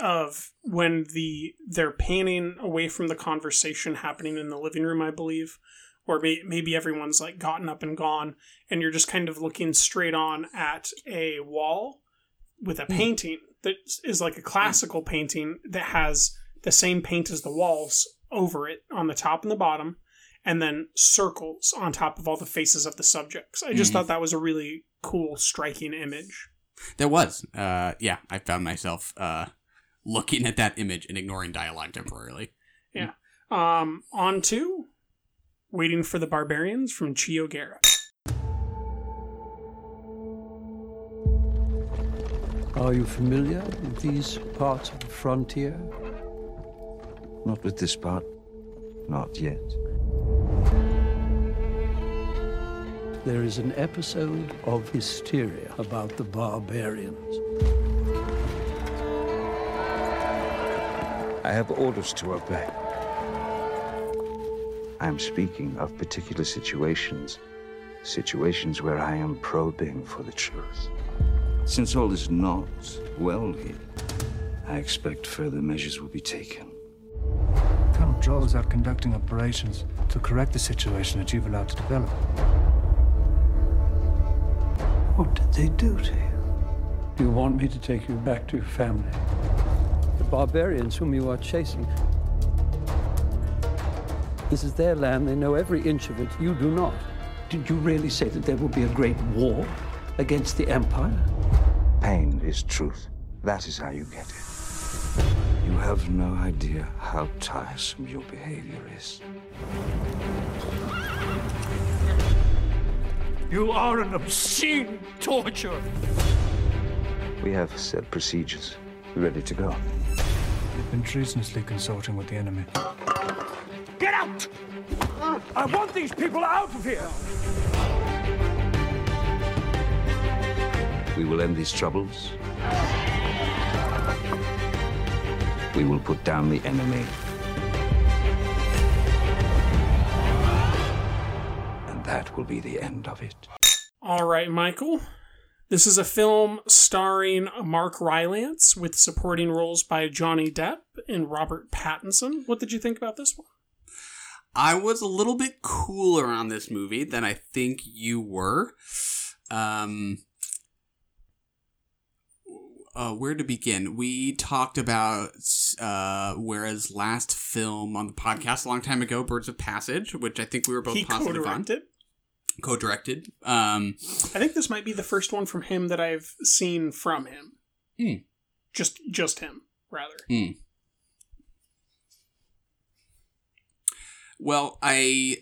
of when the they're panning away from the conversation happening in the living room, I believe, or may, maybe everyone's like gotten up and gone, and you're just kind of looking straight on at a wall with a painting that is like a classical painting that has the same paint as the walls over it on the top and the bottom, and then circles on top of all the faces of the subjects. I just Mhm. thought that was a really cool, striking image. There was, uh, yeah, I found myself uh, looking at that image and ignoring dialogue temporarily. Yeah. Um, on to Waiting for the Barbarians from Ciro Guerra. Are you familiar with these parts of the frontier? Not with this part. Not yet. There is an episode of hysteria about the barbarians. I have orders to obey. I am speaking of particular situations. Situations where I am probing for the truth. Since all is not well here, I expect further measures will be taken. Colonel Joll's out conducting operations to correct the situation that you've allowed to develop. What did they do to you? Do you want me to take you back to your family? The barbarians whom you are chasing. This is their land. They know every inch of it. You do not. Did you really say that there will be a great war against the Empire? Pain is truth. That is how you get it. You have no idea how tiresome your behavior is. You are an obscene torture. We have set procedures ready to go. You've been treasonously consorting with the enemy. Get out! I want these people out of here! We will end these troubles. We will put down the enemy. And that will be the end of it. All right, Michael. This is a film starring Mark Rylance with supporting roles by Johnny Depp and Robert Pattinson. What did you think about this one? I was a little bit cooler on this movie than I think you were. Um, uh, where to begin? We talked about uh, Guerra's last film on the podcast a long time ago, Birds of Passage, which I think we were both He positive on. Co-directed. Um, I think this might be the first one from him that I've seen from him. Hmm. Just just him, rather. Hmm. Well, I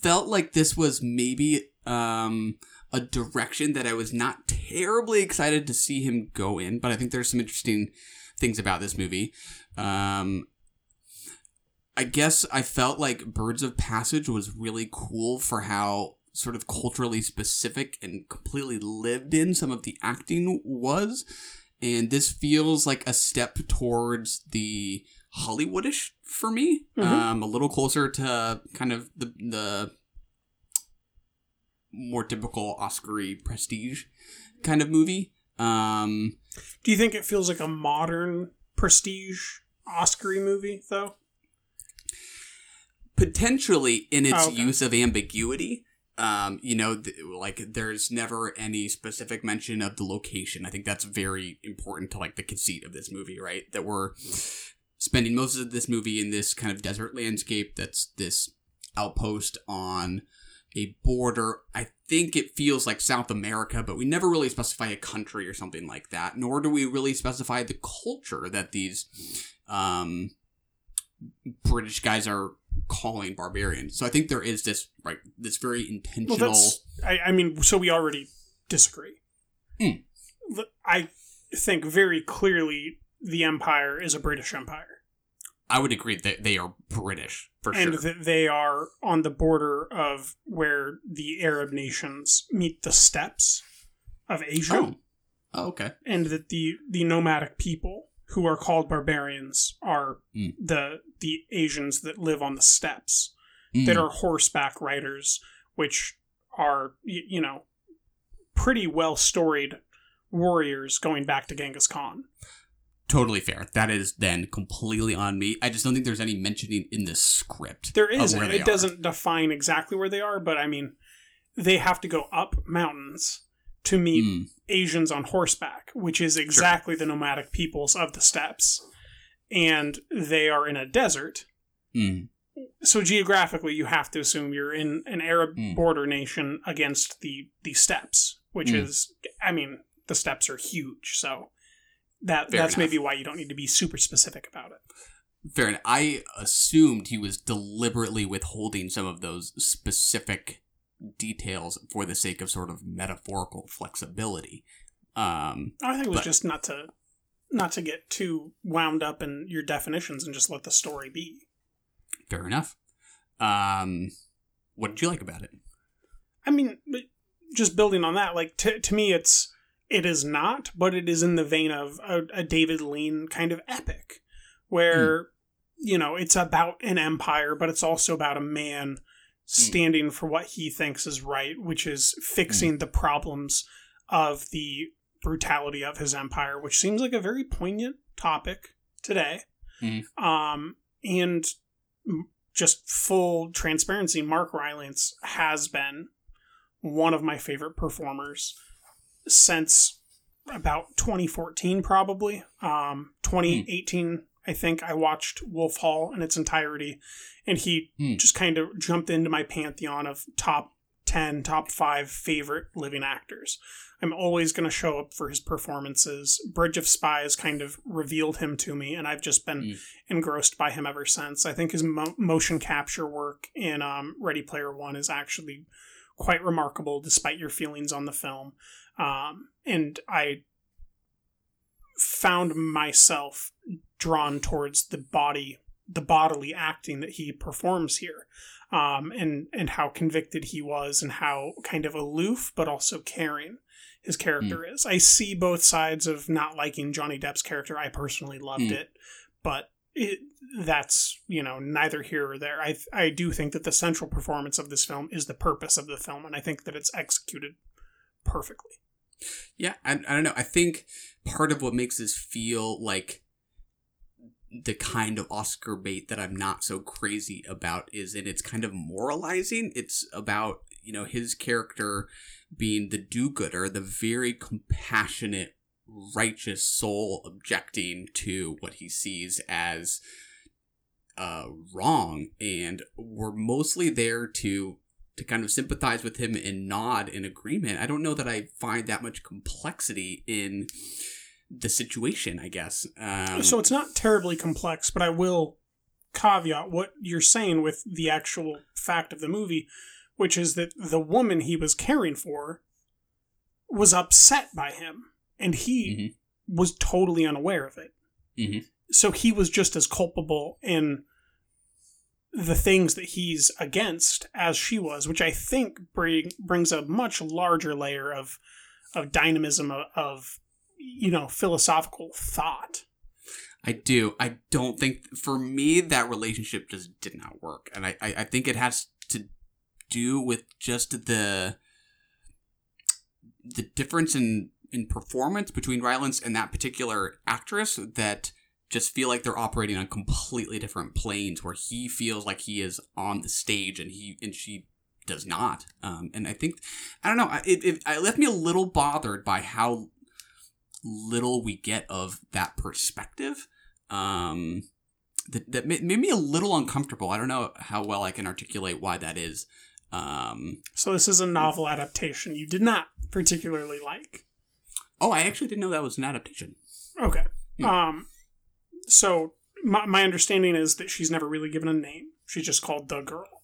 felt like this was maybe um, a direction that I was not terribly excited to see him go in, but I think there's some interesting things about this movie. Um, I guess I felt like Birds of Passage was really cool for how sort of culturally specific and completely lived in some of the acting was. And this feels like a step towards the Hollywoodish for me. Mhm. Um, a little closer to kind of the the more typical Oscary prestige kind of movie. Um, Do you think it feels like a modern prestige Oscary movie, though? Potentially in its Oh, okay. use of ambiguity. Um, you know, th- like there's never any specific mention of the location. I think that's very important to like the conceit of this movie, right? That we're spending most of this movie in this kind of desert landscape that's this outpost on a border. I think it feels like South America, but we never really specify a country or something like that, nor do we really specify the culture that these um, British guys are calling barbarians. So I think there is this right this very Well, intentional. that's. I, I mean, so we already disagree. Hmm. But I think very clearly the Empire is a British Empire. I would agree that they are British for and sure. And that they are on the border of where the Arab nations meet the steppes of Asia. Oh. Oh, okay. And that the, the nomadic people who are called barbarians are Mm. the the Asians that live on the steppes Mm. that are horseback riders, which are y- you know pretty well storied warriors going back to Genghis Khan. Totally fair. That is then completely on me. I just don't think there's any mentioning in the script. There is. of where and they It are. doesn't define exactly where they are, but I mean, they have to go up mountains to meet Hmm. Asians on horseback, which is exactly the nomadic peoples of the steppes. And they are in a desert. Mm. So geographically, you have to assume you're in an Arab Hmm. border nation against the the steppes, which Hmm. is, I mean, the steppes are huge. So that Fair that's enough. maybe why you don't need to be super specific about it. Fair enough. I assumed he was deliberately withholding some of those specific details for the sake of sort of metaphorical flexibility. Um, I think it was but- just not to not to get too wound up in your definitions and just let the story be. fair enough. Um, what did you like about it? I mean, just building on that, like to to me, it's it is not, but it is in the vein of a, a David Lean kind of epic, where you know it's about an empire, but it's also about a man standing for what he thinks is right, which is fixing the problems of the brutality of his empire, which seems like a very poignant topic today. Mhm. Um, and just full transparency, Mark Rylance has been one of my favorite performers since about 2014, probably. Um, 2018, I think I watched Wolf Hall in its entirety, and he just kind of jumped into my pantheon of top 10, top 5 favorite living actors. I'm always going to show up for his performances. Bridge of Spies kind of revealed him to me, and I've just been engrossed by him ever since. I think his mo- motion capture work in um, Ready Player One is actually quite remarkable, despite your feelings on the film. Um, and I found myself drawn towards the body, the bodily acting that he performs here, um, and and how convicted he was, and how kind of aloof but also caring his character is. I see both sides of not liking Johnny Depp's character. I personally loved Mm. it, but it, that's you know neither here or there. I I do think that the central performance of this film is the purpose of the film, and I think that it's executed perfectly. Yeah, I, I don't know. I think part of what makes this feel like the kind of Oscar bait that I'm not so crazy about is in it's kind of moralizing. It's about, you know, his character being the do gooder, the very compassionate, righteous soul objecting to what he sees as uh, wrong. And we're mostly there to to kind of sympathize with him and nod in agreement. I don't know that I find that much complexity in the situation. I guess. Um, so it's not terribly complex, but I will caveat what you're saying with the actual fact of the movie, which is that the woman he was caring for was upset by him, and he was totally unaware of it. Mhm. So he was just as culpable in the things that he's against as she was, which I think bring, brings a much larger layer of of dynamism of, of you know philosophical thought. I do. I don't think for me that relationship just did not work, and I I, I think it has to do with just the the difference in in performance between Rylance and that particular actress that just feel like they're operating on completely different planes where he feels like he is on the stage and he and she does not um, and i think i don't know it, it, it left me a little bothered by how little we get of that perspective um, that, that made, me a little uncomfortable i don't know how well i can articulate why that is um, So this is a novel adaptation you did not particularly like. oh i actually didn't know that was an adaptation Okay. Um so my my understanding is that she's never really given a name. She's just called the girl.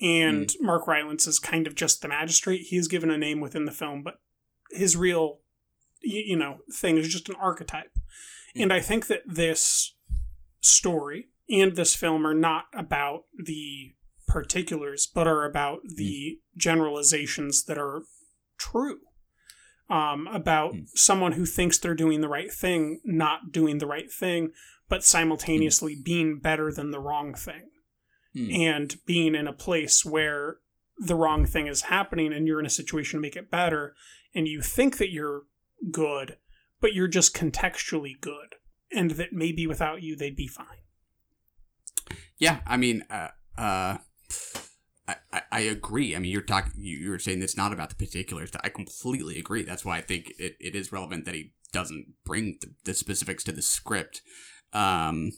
And Mark Rylance is kind of just the magistrate. He is given a name within the film, but his real you know thing is just an archetype. And I think that this story and this film are not about the particulars, but are about mm. the generalizations that are true. Um, about mm. someone who thinks they're doing the right thing, not doing the right thing, but simultaneously mm. being better than the wrong thing. And being in a place where the wrong thing is happening and you're in a situation to make it better, and you think that you're good, but you're just contextually good, and that maybe without you they'd be fine. Yeah, I mean, uh, uh, I, I, I agree. I mean, you're talking, you, you're saying it's not about the particulars. I completely agree. That's why I think it, it is relevant that he doesn't bring the, the specifics to the script. Um,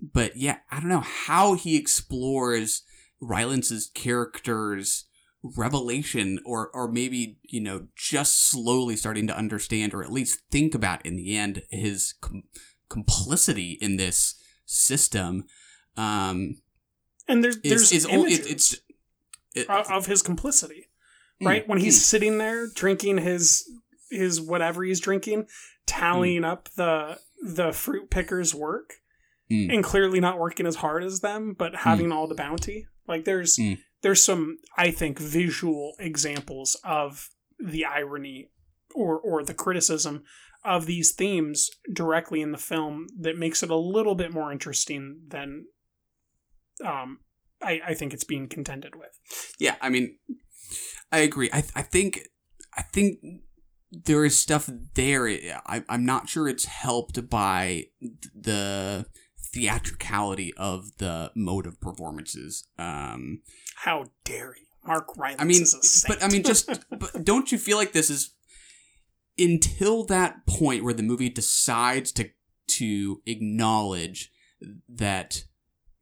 but yeah, I don't know how he explores Rylance's character's revelation or or maybe you know just slowly starting to understand or at least think about in the end his com- complicity in this system um And there's there's is o- images it, it's it, of his complicity, Mm, right? when he's mm. sitting there drinking his his whatever he's drinking, tallying Mm. up the the fruit pickers' work, Mm. and clearly not working as hard as them, but having all the bounty. Like there's Mm. There's some I think visual examples of the irony or or the criticism of these themes directly in the film that makes it a little bit more interesting than um I, I think it's being contended with. yeah i mean i agree i, I think i think there is stuff there I, i'm not sure it's helped by the theatricality of the mode of performances um How dare you? Mark Rylance I mean, is a saint. but I mean, just but don't you feel like this is until that point where the movie decides to to acknowledge that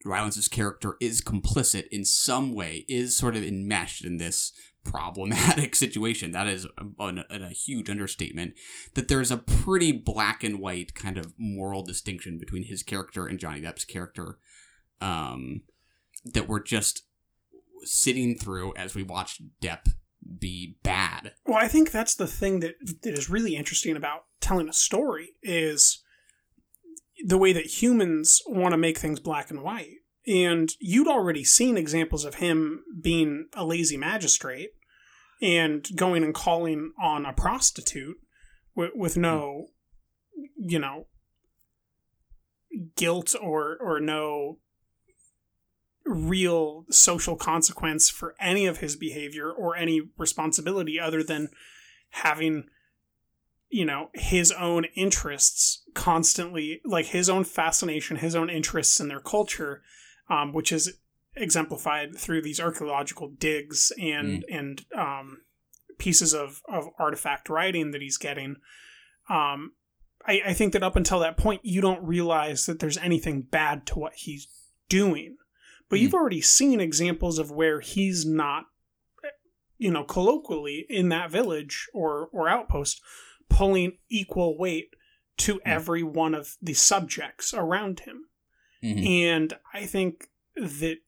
Rylance's character is complicit in some way, is sort of enmeshed in this problematic situation. That is a, a, huge understatement. That there's a pretty black and white kind of moral distinction between his character and Johnny Depp's character. Um, that we're just sitting through as we watch Depp be bad. Well, I think that's the thing that, that is really interesting about telling a story is the way that humans want to make things black and white. And you'd already seen examples of him being a lazy magistrate and going and calling on a prostitute with, with no, you know, guilt or or no real social consequence for any of his behavior or any responsibility other than having you know his own interests constantly like his own fascination his own interests in their culture um, which is exemplified through these archaeological digs and and um, pieces of, of artifact writing that he's getting. Um, I, I think that up until that point you don't realize that there's anything bad to what he's doing. But you've already seen examples of where he's not you know, colloquially in that village or or outpost, pulling equal weight to every one of the subjects around him. Mhm. And I think that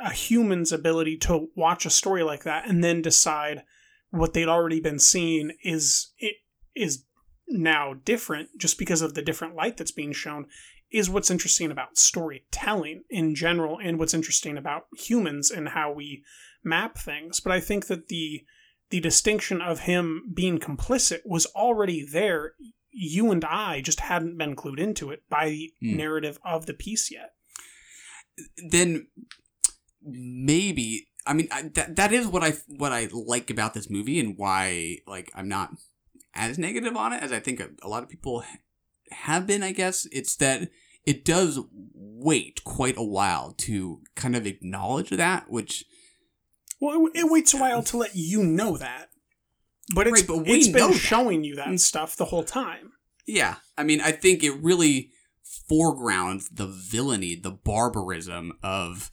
a human's ability to watch a story like that and then decide what they'd already been seeing is it is now different just because of the different light that's being shown is what's interesting about storytelling in general and what's interesting about humans and how we map things but i think that the the distinction of him being complicit was already there you and i just hadn't been clued into it by the Hmm. narrative of the piece yet then maybe I mean I, that that is what I what I like about this movie and why like I'm not as negative on it as I think a, a lot of people have been. I guess it's that it does wait quite a while to kind of acknowledge that, which well it, it waits a while to let you know that but it's, Right, but it's been showing you that stuff the whole time yeah, I mean I think it really foregrounds the villainy, the barbarism of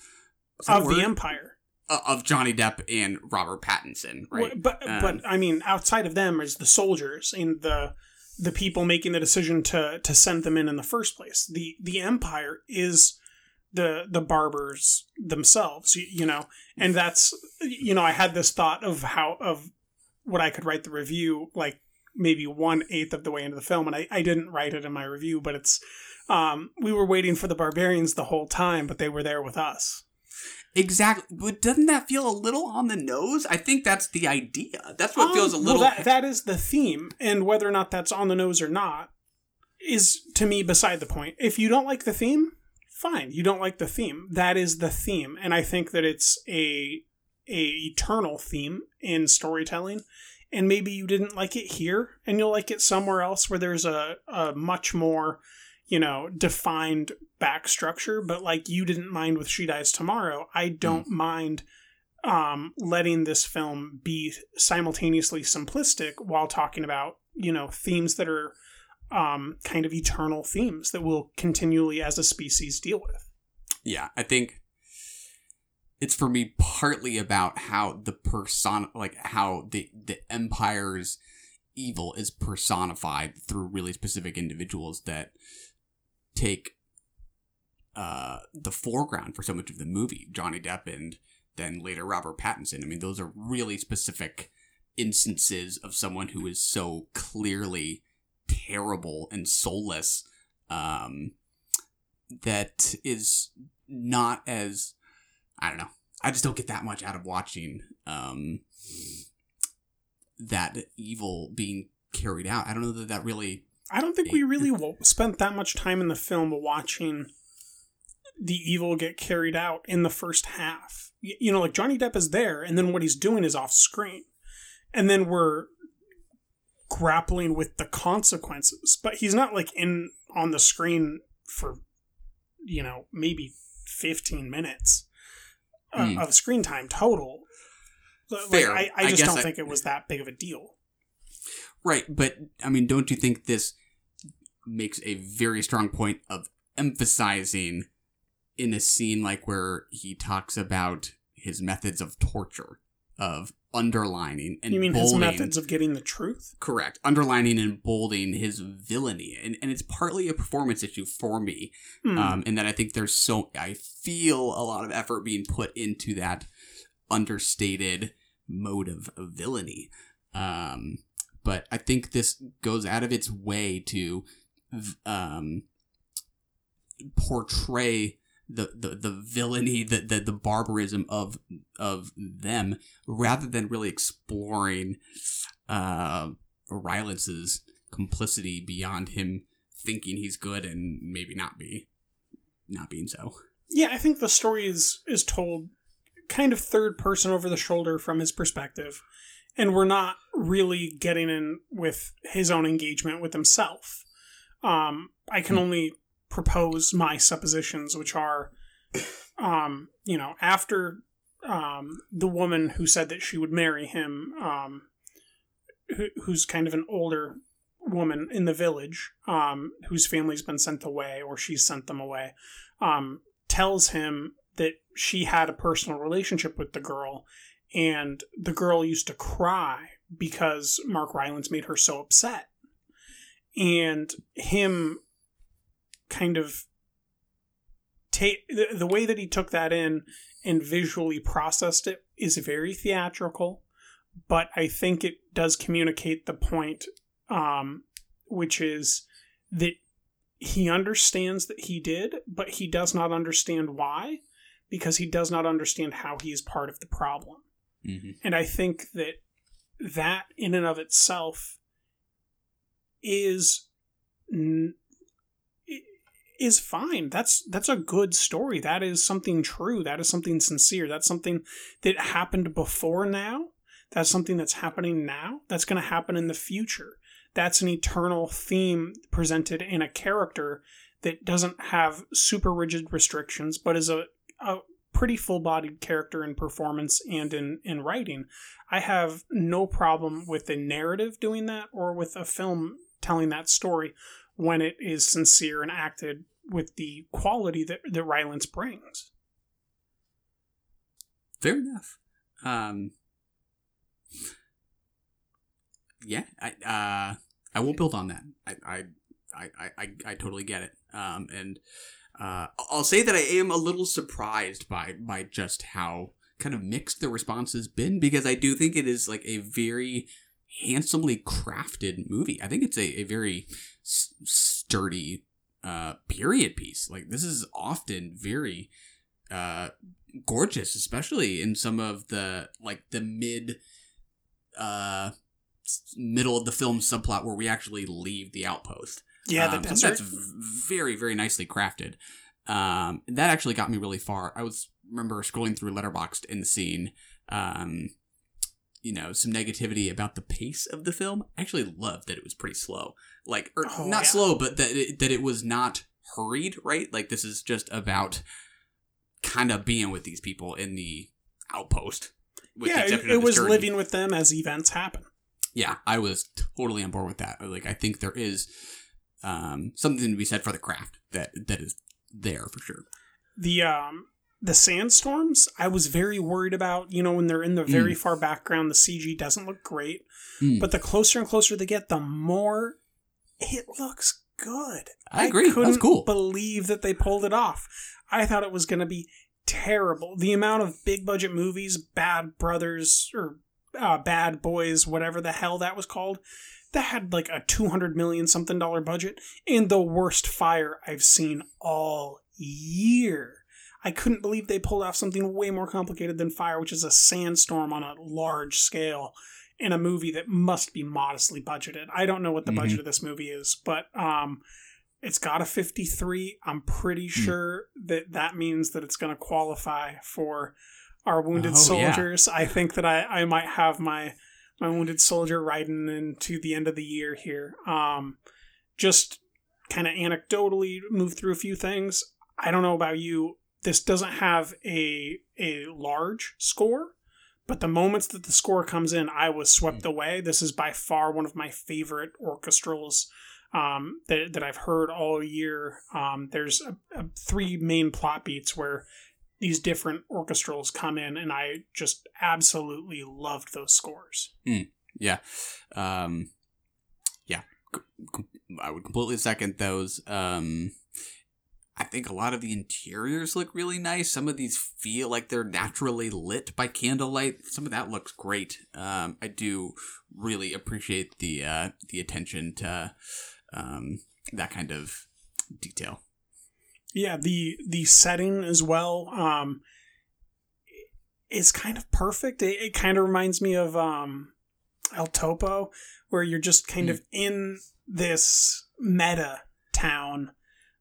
is that a of the word? empire Uh, of Johnny Depp and Robert Pattinson, right? But Um, but I mean, outside of them is the soldiers and the the people making the decision to to send them in in the first place. The the empire is the the barbers themselves, you, you know, and that's you know I had this thought of how of what I could write the review like maybe one eighth of the way into the film, and I, I didn't write it in my review, but it's um, we were waiting for the barbarians the whole time, but they were there with us. Exactly. But doesn't that feel a little on the nose? I think that's the idea. That's what feels a Um, little. Well, that, that is the theme, and whether or not that's on the nose or not is to me beside the point. If you don't like the theme, fine. You don't like the theme. That is the theme, and I think that it's a a eternal theme in storytelling. And maybe you didn't like it here, and you'll like it somewhere else where there's a, a much more, you know, defined back structure. But like you didn't mind with She Dies Tomorrow, I don't mind um, letting this film be simultaneously simplistic while talking about you know themes that are um, kind of eternal themes that we'll continually as a species deal with. yeah, I think it's for me partly about how the person, like how the the empire's evil is personified through really specific individuals that take uh the foreground for so much of the movie. Johnny Depp and then later Robert Pattinson. I mean, those are really specific instances of someone who is so clearly terrible and soulless um that is not as I don't know. I just don't get that much out of watching um that evil being carried out. I don't know that that really I don't think we really w- spent that much time in the film watching the evil get carried out in the first half. You know, like Johnny Depp is there, and then what he's doing is off screen. And then we're grappling with the consequences. But he's not like in on the screen for, you know, maybe 15 minutes uh, Hmm. of screen time total. Fair. I, I I just guess don't I- think it was that big of a deal. Right, but I mean, don't you think this makes a very strong point of emphasizing in a scene like where he talks about his methods of torture, of underlining and you mean his methods of getting the truth? Correct. Underlining and bolding his villainy. And, and it's partly a performance issue for me. Hmm. Um, and that I think there's so, I feel a lot of effort being put into that understated mode of, of villainy. Um, but I think this goes out of its way to um, portray the, the, the villainy, the, the, the barbarism of of them, rather than really exploring uh, Rylance's complicity beyond him thinking he's good and maybe not be not being so. Yeah, I think the story is is told kind of third person over the shoulder from his perspective, and we're not really getting in with his own engagement with himself. Um, I can only propose my suppositions, which are, um, you know, after um, the woman who said that she would marry him, um, who, who's kind of an older woman in the village, um, whose family's been sent away or she's sent them away, um, tells him that she had a personal relationship with the girl and the girl used to cry because Mark Rylance made her so upset. And him kind of take the, the way that he took that in and visually processed it is very theatrical, but I think it does communicate the point, um, which is that he understands that he did, but he does not understand why, because he does not understand how he is part of the problem. Mm-hmm. And I think that that in and of itself is n- is fine. That's that's a good story. That is something true. That is something sincere. That's something that happened before now. That's something that's happening now. That's going to happen in the future. That's an eternal theme presented in a character that doesn't have super rigid restrictions, but is a, a pretty full bodied character in performance and in, in writing. I have no problem with the narrative doing that or with a film telling that story when it is sincere and acted with the quality that, that Rylance brings. Fair enough. Um, yeah, I uh, I will build on that. I I I I, I totally get it. Um, and uh, I'll say that I am a little surprised by by just how kind of mixed the response has been because I do think it is like a very handsomely crafted movie. I think it's a, a very s- sturdy uh, period piece. Like this is often very uh, gorgeous, especially in some of the like the mid uh, middle of the film subplot where we actually leave the outpost. Yeah, the Um, desert. That's very very nicely crafted. Um, that actually got me really far. I was remember scrolling through Letterboxd in the scene. Um, you know, some negativity about the pace of the film. I actually loved that it was pretty slow. Like, or Oh, not yeah. slow, but that it, that it was not hurried. Right? Like this is just about kind of being with these people in the outpost. With the yeah, it, it was journey. living with them as events happen. Yeah, I was totally on board with that. Like, I think there is um, something to be said for the craft that that is there for sure. the um the sandstorms i was very worried about you know when they're in the very Mm. far background the cg doesn't look great Mm. but the closer and closer they get the more it looks good I agree. Was couldn't cool. believe that they pulled it off i thought it was going to be terrible the amount of big budget movies bad brothers or uh, bad boys whatever the hell that was called that had like a 200 million something dollar budget and the worst fire i've seen all year I couldn't believe they pulled off something way more complicated than fire, which is a sandstorm on a large scale in a movie that must be modestly budgeted. I don't know what the Mhm. budget of this movie is, but um, it's got a 53. I'm pretty sure that that means that it's going to qualify for our wounded Oh, yeah. soldiers. I think that I, I might have my my wounded soldier riding into the end of the year here. Um, just kind of anecdotally move through a few things. I don't know about you. This doesn't have a a large score, but the moments that the score comes in, I was swept away. This is by far one of my favorite orchestrals um, that that I've heard all year. Um, there's a, a three main plot beats where these different orchestrals come in, and I just absolutely loved those scores. Mm, yeah. Um, yeah. I would completely second those. Um, I think a lot of the interiors look really nice. Some of these feel like they're naturally lit by candlelight. Some of that looks great. Um, I do really appreciate the uh, the attention to um, that kind of detail. yeah the the setting as well um is kind of perfect it, it kind of reminds me of um el topo where you're just kind of in this meta town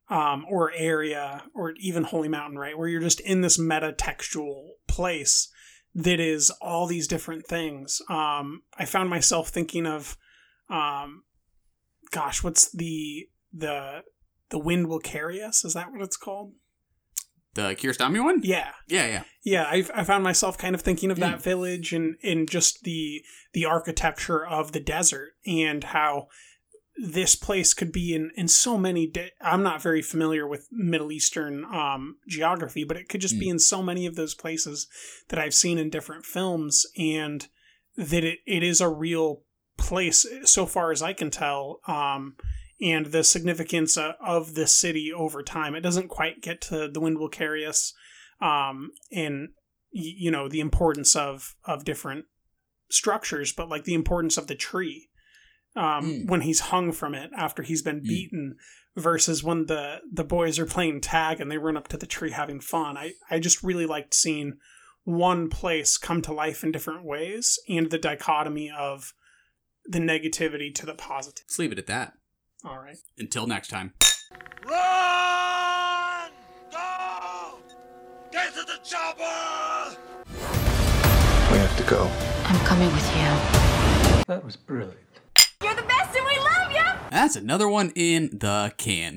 um or area or even holy mountain right? Where you're just in this meta textual place that is all these different things. Um i found myself thinking of um gosh what's the the the wind will carry us? Is that what it's called? The Kiarostami one? yeah. Yeah, yeah. yeah I, I found myself kind of thinking of that village and in just the the architecture of the desert and how this place could be in in so many di- i'm not very familiar with middle eastern um, geography but it could just be in so many of those places that i've seen in different films and that it, it is a real place so far as i can tell um, and the significance uh, of the city over time. It doesn't quite get to the wind will carry us um, and you know the importance of of different structures but like the importance of the tree um, when he's hung from it after he's been beaten versus when the the boys are playing tag and they run up to the tree having fun i i just really liked seeing one place come to life in different ways and the dichotomy of the negativity to the positive Let's leave it at that. all right Until next time. Run! Go! Get to the chopper! We have to go. I'm coming with you. That was brilliant. You're the best and we love you! That's another one in the can.